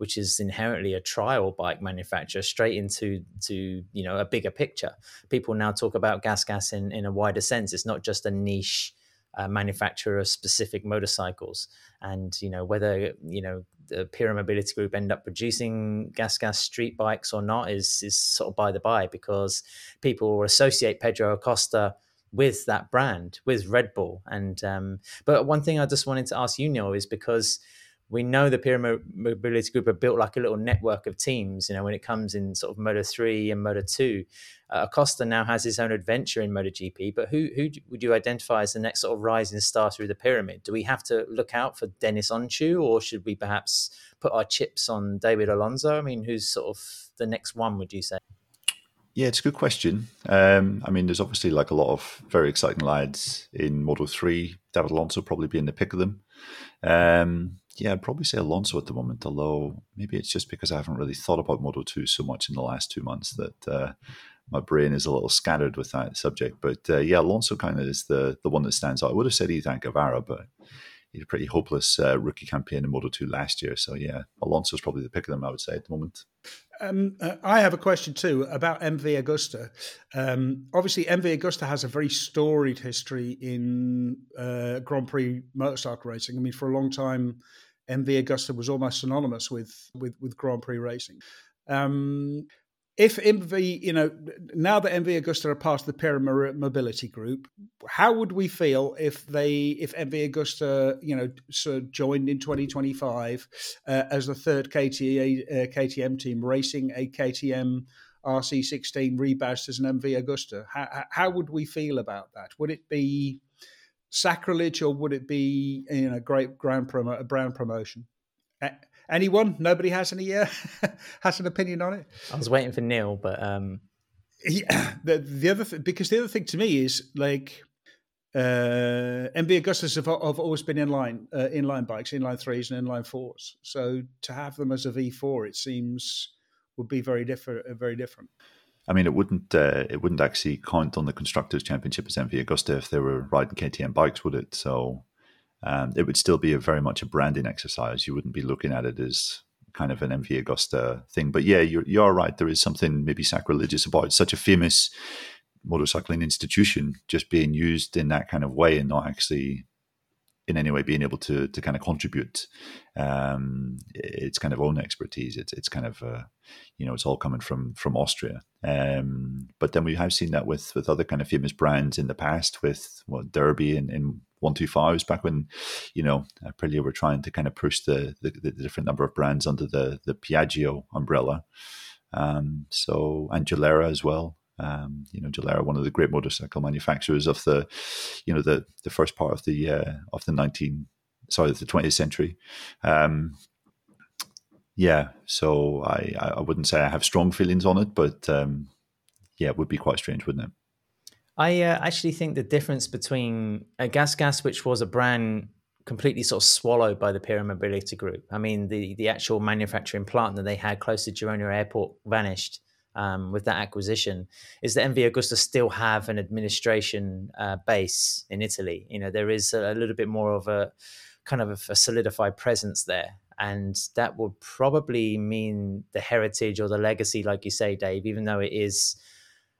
which is inherently a trial bike manufacturer straight into to you know a bigger picture. People now talk about gas gas in, in a wider sense. It's not just a niche uh, manufacturer of specific motorcycles. And you know whether you know the Pierer Mobility Group end up producing gas gas street bikes or not is is sort of by the by because people associate Pedro Acosta with that brand with Red Bull. And um, but one thing I just wanted to ask you Neil is because we know the Pierer Mobility Group are built like a little network of teams. You know, when it comes in sort of Moto three and Moto two, uh, Acosta now has his own adventure in MotoGP. But who who would you identify as the next sort of rising star through the pyramid? Do we have to look out for Deniz Öncü, or should we perhaps put our chips on David Alonso? I mean, who's sort of the next one? Would you say? Yeah, it's a good question. Um, I mean, there's obviously like a lot of very exciting lads in Moto 3. David Alonso probably being the pick of them. Um, yeah, I'd probably say Alonso at the moment, although maybe it's just because I haven't really thought about Moto 2 so much in the last two months that uh, my brain is a little scattered with that subject. But uh, yeah, Alonso kind of is the, the one that stands out. I would have said Izan Guevara, but he had a pretty hopeless uh, rookie campaign in Moto 2 last year. So yeah, Alonso's probably the pick of them, I would say, at the moment. Um, uh, I have a question too about MV Agusta. Um, obviously, MV Agusta has a very storied history in uh, Grand Prix motorcycle racing. I mean, for a long time, MV Agusta was almost synonymous with with, with Grand Prix racing. Um, if MV, you know, now that MV Agusta are part of the Pierer Mobility Group, how would we feel if they, if MV Agusta, you know, joined in 2025 uh, as the third uh, KTM team racing a KTM RC16 rebadged as an MV Agusta? How, how would we feel about that? Would it be sacrilege or would it be, you know, great grand promo, a brand promotion? Anyone? Nobody has any uh, has an opinion on it. I was waiting for Neil, but um... yeah, the the other th- because the other thing to me is like uh, MV Agustas have, have, always been inline uh, inline bikes, inline threes and inline fours. So to have them as a V four, it seems would be very different. Very different. I mean, it wouldn't uh, it wouldn't actually count on the constructors' championship as MV Agusta if they were riding KTM bikes, would it? So um, it would still be a very much a branding exercise. You wouldn't be looking at it as kind of an MV Agusta thing. But yeah, you're, you're right. There is something maybe sacrilegious about such a famous motorcycling institution just being used in that kind of way and not actually in any way being able to to kind of contribute um, its kind of own expertise. It's it's kind of uh, you know it's all coming from from Austria. Um, but then we have seen that with with other kind of famous brands in the past, with well, Derby and, and one two fives back when you know Aprilia were trying to kind of push the, the, the different number of brands under the the Piaggio umbrella. Um, so Angelera as well. Um, you know, Gilera, one of the great motorcycle manufacturers of the, you know, the the first part of the uh, of the nineteen, sorry, of the twentieth century. Um, yeah, so I I wouldn't say I have strong feelings on it, but um, yeah, it would be quite strange, wouldn't it? I uh, actually think the difference between a Gas Gas, which was a brand completely sort of swallowed by the Pirelli Mobility Group. I mean, the the actual manufacturing plant that they had close to Girona Airport vanished um, with that acquisition is that MV Agusta still have an administration uh, base in Italy. You know, there is a, little bit more of a kind of a, solidified presence there. And that would probably mean the heritage or the legacy, like you say, Dave, even though it is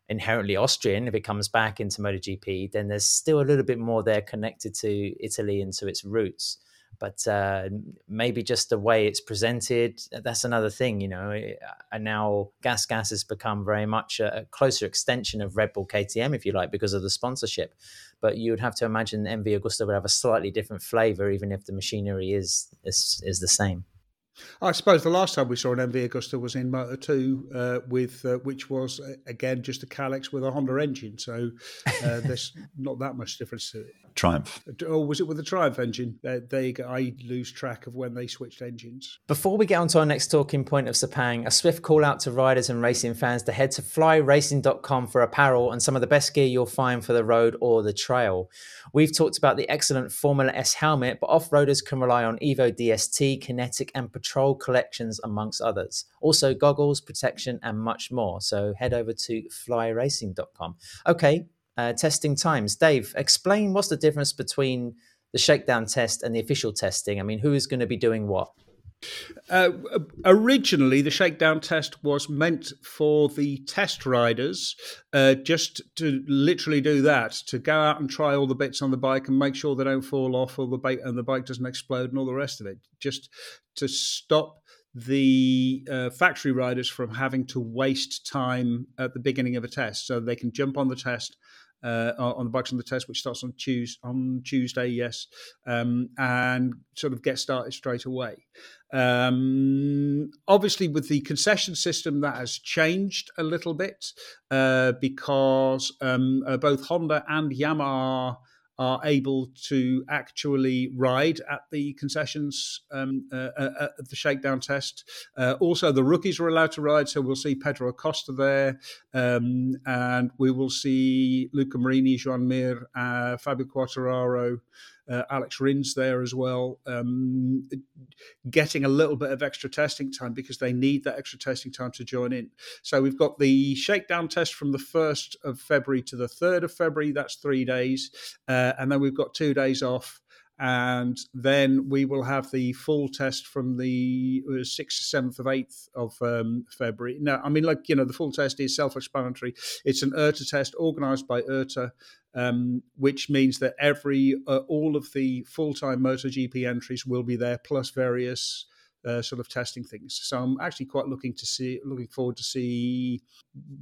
inherently Austrian, if it comes back into MotoGP, then there's still a little bit more there connected to Italy and to its roots but uh, maybe just the way it's presented that's another thing you know and now gas gas has become very much a, closer extension of red bull ktm if you like because of the sponsorship but you would have to imagine mv agusta would have a slightly different flavor even if the machinery is is, is the same I suppose the last time we saw an MV Agusta was in Moto 2, uh, with uh, which was again just a Kalex with a Honda engine. So uh, there's not that much difference to it. Triumph. Or was it with the Triumph engine? Uh, they, I lose track of when they switched engines. Before we get on to our next talking point of Sepang, a swift call out to riders and racing fans to head to flyracing.com for apparel and some of the best gear you'll find for the road or the trail. We've talked about the excellent Formula S helmet, but off roaders can rely on Evo DST, Kinetic, and Patrol collections, amongst others. Also, goggles, protection, and much more. So head over to flyracing.com. Okay, uh, testing times. Dave, explain what's the difference between the shakedown test and the official testing. I mean, who is going to be doing what? Uh, originally, the shakedown test was meant for the test riders, uh, just to literally do that, to go out and try all the bits on the bike and make sure they don't fall off or the bike and the bike doesn't explode and all the rest of it, just to stop the uh, factory riders from having to waste time at the beginning of a test, so they can jump on the test uh, on the bikes on the test, which starts on Tuesday, on Tuesday, yes, um, and sort of get started straight away. Um, obviously, with the concession system, that has changed a little bit uh, because um, uh, both Honda and Yamaha are able to actually ride at the concessions um, uh, uh, at the shakedown test. Uh, also, the rookies are allowed to ride, so we'll see Pedro Acosta there, um, and we will see Luca Marini, Joan Mir, uh, Fabio Quartararo uh, Alex Rins there as well, um, getting a little bit of extra testing time because they need that extra testing time to join in. So we've got the shakedown test from the 1st of February to the 3rd of February, that's three days. Uh, and then we've got two days off and then we will have the full test from the uh, sixth, seventh, of eighth of um, February. Now, I mean, like you know, the full test is self-explanatory. It's an IRTA test organised by IRTA, um, which means that every uh, all of the full-time MotoGP entries will be there, plus various uh, sort of testing things. So I'm actually quite looking to see, looking forward to see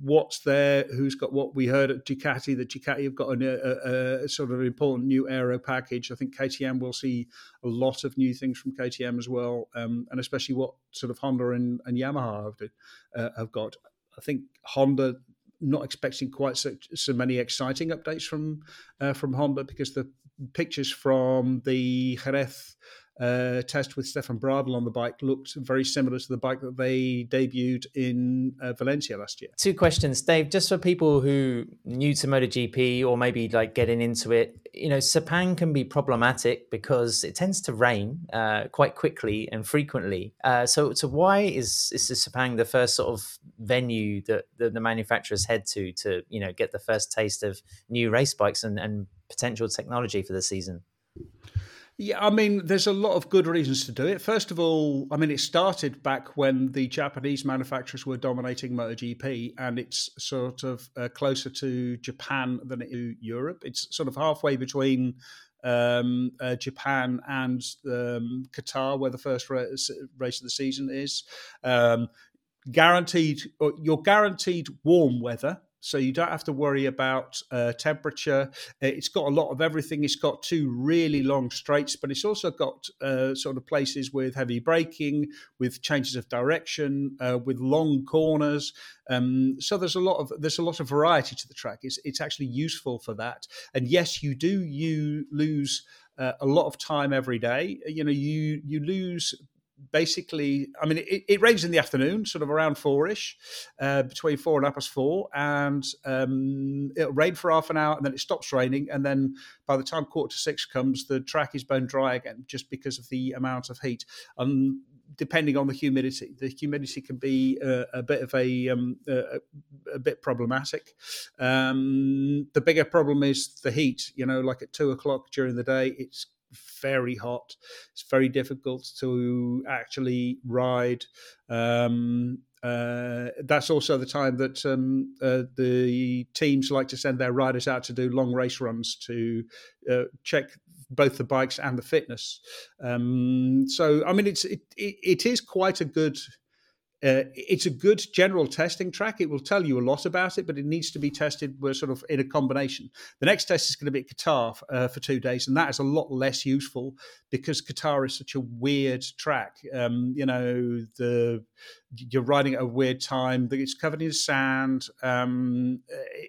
what's there, who's got what. We heard at Ducati that Ducati have got a, a, a, sort of important new aero package. I think KTM will see a lot of new things from KTM as well, um, and especially what sort of Honda and, and Yamaha have, uh, have got. I think Honda not expecting quite so, so many exciting updates from uh, from Honda because the pictures from the Jerez uh, test with Stefan Bradl on the bike looked very similar to the bike that they debuted in uh, Valencia last year. Two questions, Dave. Just for people who new to MotoGP or maybe like getting into it, you know, Sepang can be problematic because it tends to rain uh, quite quickly and frequently. Uh, so, so why is is Sepang the first sort of venue that the, the manufacturers head to to you know get the first taste of new race bikes and, and potential technology for the season? Yeah, I mean, there's a lot of good reasons to do it. First of all, I mean, it started back when the Japanese manufacturers were dominating MotoGP, and it's sort of uh, closer to Japan than to Europe. It's sort of halfway between um, uh, Japan and um, Qatar, where the first race, race of the season is. Um, guaranteed, you're guaranteed warm weather so you don't have to worry about uh, temperature. It's got a lot of everything. It's got two really long straights, but it's also got uh, sort of places with heavy braking, with changes of direction, uh, with long corners. Um, so there's a lot of there's a lot of variety to the track. It's it's actually useful for that. And yes, you do you lose. Uh, a lot of time every day. You know, you you lose basically, I mean, it, it, rains in the afternoon, sort of around four-ish, uh, between four and half past four, and um, it'll rain for half an hour, and then it stops raining, and then by the time quarter to six comes, the track is bone dry again, just because of the amount of heat. Um, depending on the humidity, the humidity can be uh, a bit of a, um, a, a bit problematic. Um, the bigger problem is the heat. You know, like at two o'clock during the day, it's very hot. It's very difficult to actually ride. Um, uh, that's also the time that um, uh, the teams like to send their riders out to do long race runs to uh, check both the bikes and the fitness. Um, so, I mean, it's it, it, it is quite a good uh, it's a good general testing track. It will tell you a lot about it, but it needs to be tested. Sort of in a combination. The next test is going to be at Qatar uh, for two days, and that is a lot less useful because Qatar is such a weird track. Um, you know, the you're riding at a weird time. It's covered in sand. Um,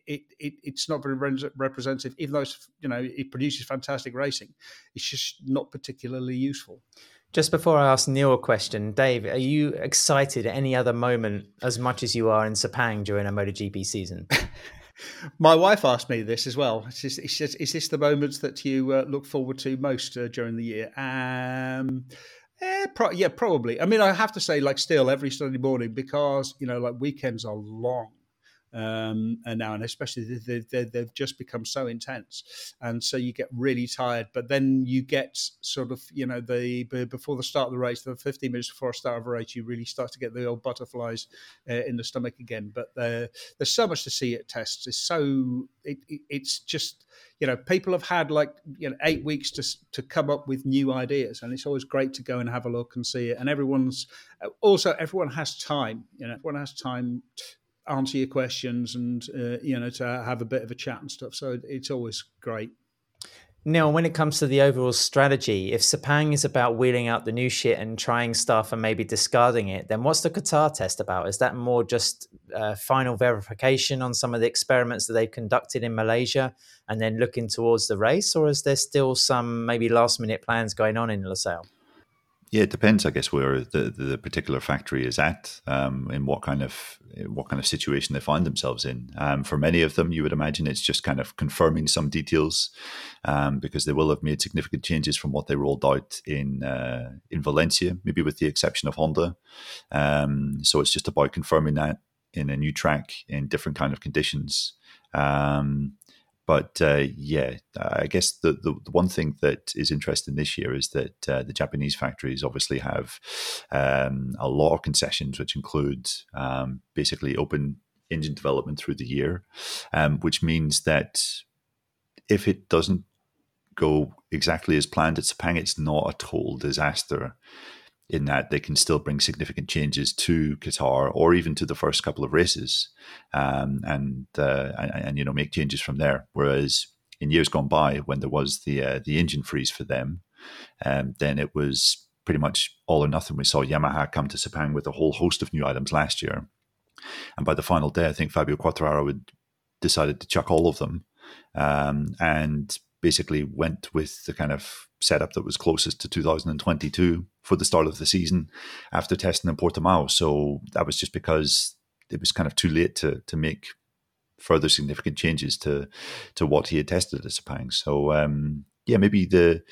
it, it, it's not very representative, even though you know it produces fantastic racing. It's just not particularly useful. Just before I ask Neil a question, Dave, are you excited at any other moment as much as you are in Sepang during a MotoGP season? My wife asked me this as well. She says, "Is this the moments that you uh, look forward to most uh, during the year?" Um, eh, pro- yeah, probably. I mean, I have to say, like, still every Sunday morning because you know, like, weekends are long um, and now, and especially they, they, they've just become so intense, and so you get really tired. But then you get sort of, you know, the before the start of the race, the 15 minutes before the start of a race, you really start to get the old butterflies uh, in the stomach again. But uh, there's so much to see at tests. It's so it, it, it's just you know people have had like you know eight weeks to to come up with new ideas and it's always great to go and have a look and see it and everyone's also everyone has time you know everyone has time answer your questions and uh, you know to have a bit of a chat and stuff. So it's always great. Neil, when it comes to the overall strategy, if Sepang is about wheeling out the new shit and trying stuff and maybe discarding it, then what's the Qatar test about? Is that more just uh, final verification on some of the experiments that they've conducted in Malaysia and then looking towards the race, or is there still some maybe last minute plans going on in Losail? Yeah, it depends, I guess, where the, the particular factory is at, um, in what kind of what kind of situation they find themselves in. Um, for many of them, you would imagine it's just kind of confirming some details, um, because they will have made significant changes from what they rolled out in uh, in Valencia, maybe with the exception of Honda. Um, so it's just about confirming that in a new track in different kind of conditions. Um, but uh, yeah, I guess the, the, the, one thing that is interesting this year is that uh, the Japanese factories obviously have um, a lot of concessions, which includes um, basically open engine development through the year, um, which means that if it doesn't go exactly as planned at Sepang, it's not a total disaster in that they can still bring significant changes to Qatar or even to the first couple of races, um, and, uh, and, and you know make changes from there. Whereas in years gone by, when there was the uh, the engine freeze for them, um, then it was pretty much all or nothing. We saw Yamaha come to Sepang with a whole host of new items last year, and by the final day, I think Fabio Quartararo had decided to chuck all of them, um, and basically went with the kind of setup that was closest to 2022 for the start of the season after testing in Portimao. So that was just because it was kind of too late to to make further significant changes to to what he had tested at Sepang. So um, yeah, maybe the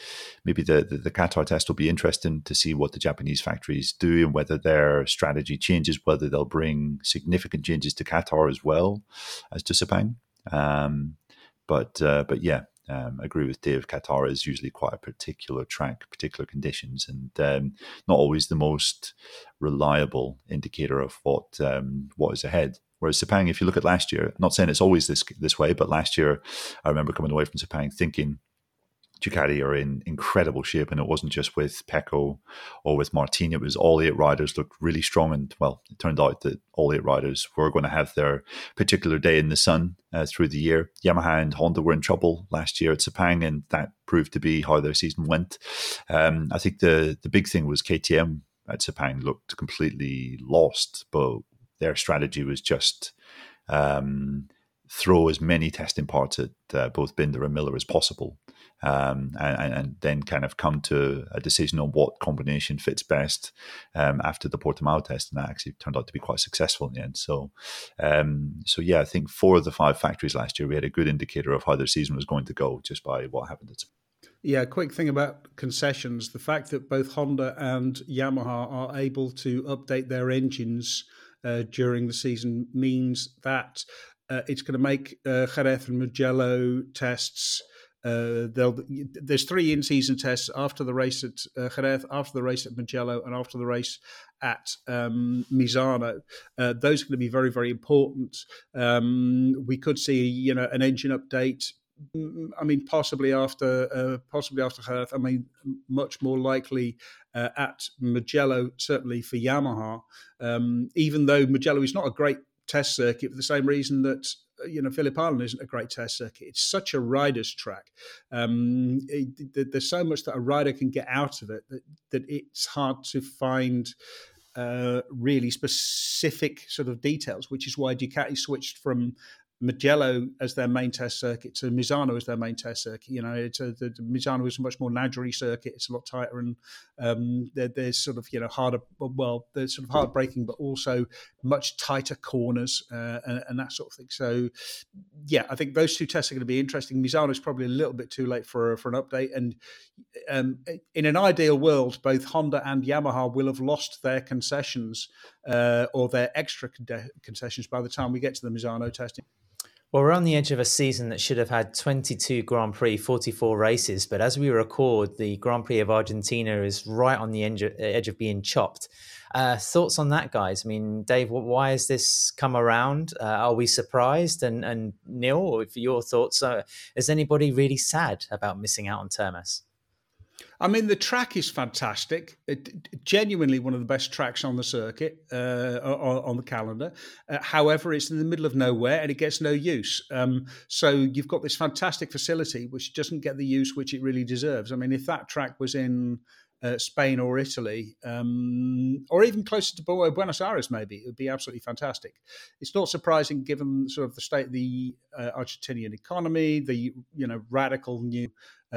maybe the, the, the Qatar test will be interesting to see what the Japanese factories do and whether their strategy changes, whether they'll bring significant changes to Qatar as well as to Sepang. Um, but uh, but yeah, um, agree with Dave. Qatar is usually quite a particular track, particular conditions, and um, not always the most reliable indicator of what um, what is ahead. Whereas Sepang, if you look at last year, not saying it's always this this way, but last year I remember coming away from Sepang thinking Ducati are in incredible shape, and it wasn't just with Pecco or with Martin. It was all eight riders looked really strong, and well, it turned out that all eight riders were going to have their particular day in the sun uh, through the year. Yamaha and Honda were in trouble last year at Sepang, and that proved to be how their season went. Um, I think the the big thing was KTM at Sepang looked completely lost, but their strategy was just. Um, throw as many testing parts at uh, both Binder and Miller as possible, um, and, and, then kind of come to a decision on what combination fits best um, after the Portimao test, and that actually turned out to be quite successful in the end. So, um, so yeah, I think four of the five factories last year we had a good indicator of how their season was going to go just by what happened. At yeah, quick thing about concessions: the fact that both Honda and Yamaha are able to update their engines. Uh, during the season means that uh, it's going to make uh, Jerez and Mugello tests. Uh, there's three in-season tests after the race at uh, Jerez, after the race at Mugello, and after the race at um, Misano. Uh, those are going to be very, very important. Um, we could see, you know, an engine update. Mm, I mean, possibly after, uh, possibly after Jerez. I mean, much more likely uh, at Mugello, certainly for Yamaha. Um, even though Mugello is not a great test circuit for the same reason that you know Phillip Island isn't a great test circuit. It's such a rider's track. Um, it, there's so much that a rider can get out of it that, that it's hard to find. Uh, really specific sort of details, which is why Ducati switched from Mugello as their main test circuit to Misano as their main test circuit. You know, it's a, the, the Misano is a much more Nadri circuit. It's a lot tighter and um, there, there's sort of you know harder. Well, there's sort of hard braking, but also much tighter corners uh, and, and, that sort of thing. So, yeah, I think those two tests are going to be interesting. Misano is probably a little bit too late for for an update. And um, in an ideal world, both Honda and Yamaha will have lost their concessions uh, or their extra concessions by the time we get to the Misano testing. Well, we're on the edge of a season that should have had 22 Grand Prix, 44 races. But as we record, the Grand Prix of Argentina is right on the edge of being chopped. Uh, thoughts on that, guys? I mean, Dave, why has this come around? Uh, are we surprised? And, and Neil, for your thoughts, uh, is anybody really sad about missing out on Termas? I mean, the track is fantastic. It, genuinely one of the best tracks on the circuit, uh, on, the calendar. Uh, however, it's in the middle of nowhere and it gets no use. Um, so you've got this fantastic facility which doesn't get the use which it really deserves. I mean, if that track was in uh, Spain or Italy, um, or even closer to Buenos Aires, maybe it would be absolutely fantastic. It's not surprising given sort of the state of the uh, Argentinian economy, the you know radical new uh,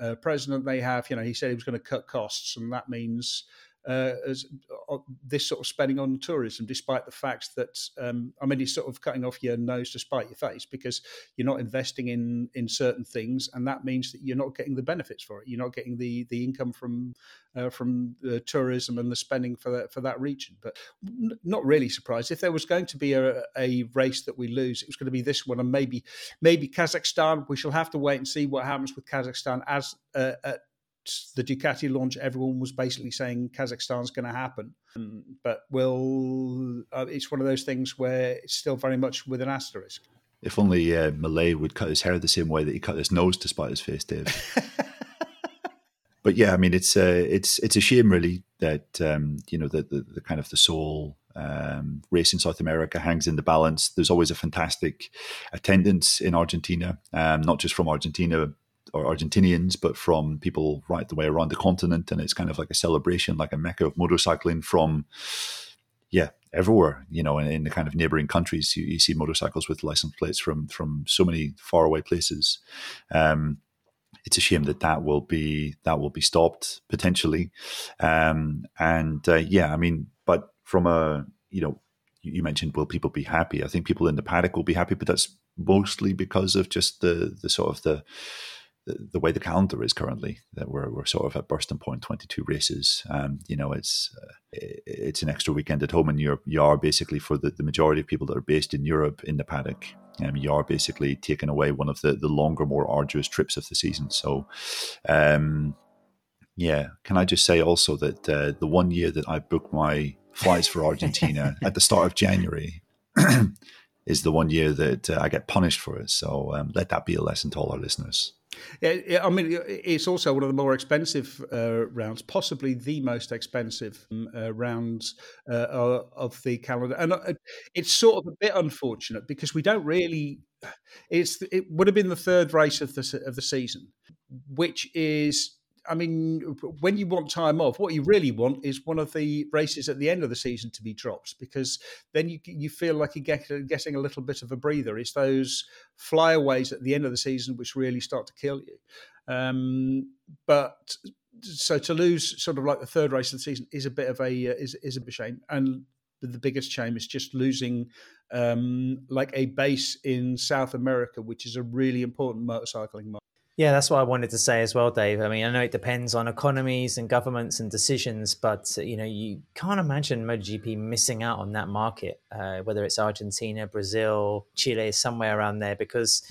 uh, president they have. You know, he said he was going to cut costs, and that means uh, as uh, this sort of spending on tourism, despite the fact that um, I mean, it's sort of cutting off your nose to spite your face because you're not investing in in certain things, and that means that you're not getting the benefits for it. You're not getting the the income from uh, from the tourism and the spending for that for that region. But n- not really surprised if there was going to be a, a race that we lose, it was going to be this one, and maybe maybe Kazakhstan. We shall have to wait and see what happens with Kazakhstan as uh, at the Ducati launch, everyone was basically saying Kazakhstan's going to happen. Um, but will uh, it's one of those things where it's still very much with an asterisk. If only uh, Milei would cut his hair the same way that he cut his nose to spite his face, Dave. but yeah, I mean, it's uh, it's it's a shame really that um, you know the, the, the kind of the soul um, race in South America hangs in the balance. There's always a fantastic attendance in Argentina, um, not just from Argentina or Argentinians, but from people right the way around the continent. And it's kind of like a celebration, like a mecca of motorcycling from, yeah, everywhere. You know, in, in the kind of neighboring countries, you, you, see motorcycles with license plates from from so many faraway places. Um, it's a shame that that will be that will be stopped potentially. Um, and uh, yeah, I mean, but from a you know, you mentioned will people be happy? I think people in the paddock will be happy, but that's mostly because of just the the sort of the the, the, way the calendar is currently that we're, we're sort of at bursting point 22 races. Um, you know it's uh, it's an extra weekend at home in Europe. You are basically for the, the majority of people that are based in Europe in the paddock um, you are basically taking away one of the, the longer more arduous trips of the season. So um, yeah can I just say also that uh, the one year that I booked my flights for Argentina at the start of January is the one year that uh, I get punished for it. So um, let that be a lesson to all our listeners yeah, I mean, it's also one of the more expensive uh, rounds, possibly the most expensive um, uh, rounds uh, of the calendar, and uh, it's sort of a bit unfortunate because we don't really. It's it would have been the third race of the of the season, which is I mean, when you want time off, what you really want is one of the races at the end of the season to be dropped because then you you feel like you get getting a little bit of a breather. It's those flyaways at the end of the season which really start to kill you. Um, but so to lose sort of like the third race of the season is a bit of a uh, is is a shame, and the biggest shame is just losing um, like a base in South America, which is a really important motorcycling market. Yeah, that's what I wanted to say as well, Dave. I mean, I know it depends on economies and governments and decisions, but you know, you can't imagine MotoGP missing out on that market, uh, whether it's Argentina, Brazil, Chile, somewhere around there, because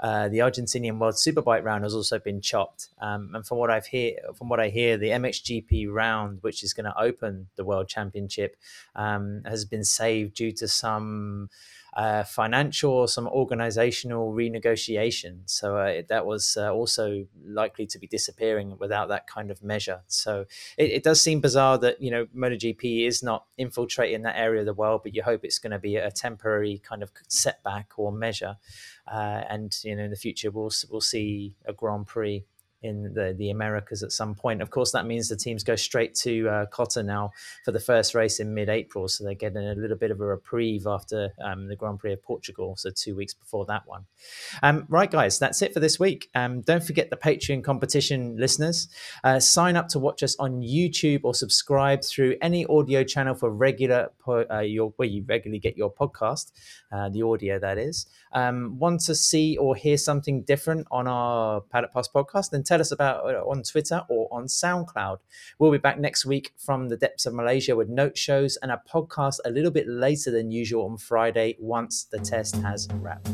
uh, the Argentinian World Superbike round has also been chopped. Um, and from what I've hear, from what I hear, the MXGP round, which is going to open the World Championship, um, has been saved due to some uh, financial or some organizational renegotiation. So uh, that was uh, also likely to be disappearing without that kind of measure. So it, it, does seem bizarre that you know MotoGP is not infiltrating that area of the world, but you hope it's going to be a temporary kind of setback or measure. Uh, and you know in the future we'll we'll see a Grand Prix in the, the Americas at some point. Of course, that means the teams go straight to uh, now for the first race in mid April. So they're getting a little bit of a reprieve after um, the Grand Prix of Portugal. So two weeks before that one. Um, right, guys, that's it for this week. Um, don't forget the Patreon competition listeners. Uh, sign up to watch us on YouTube or subscribe through any audio channel for regular, po- uh, your, where you regularly get your podcast, uh, the audio that is. Um, want to see or hear something different on our Paddock Pass podcast? Then tell us about it on Twitter or on SoundCloud. We'll be back next week from the depths of Malaysia with note shows and a podcast a little bit later than usual on Friday once the test has wrapped.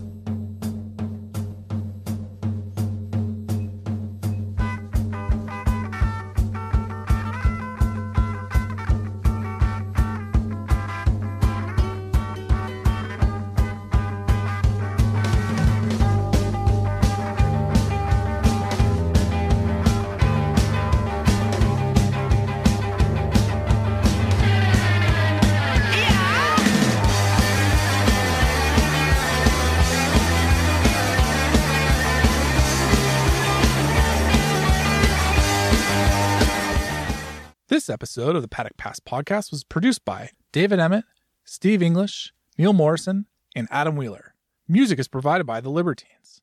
This episode of the Paddock Pass podcast was produced by David Emmett, Steve English, Neil Morrison, and Adam Wheeler. Music is provided by The Libertines.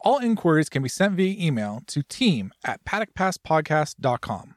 All inquiries can be sent via email to team at paddockpasspodcast.com.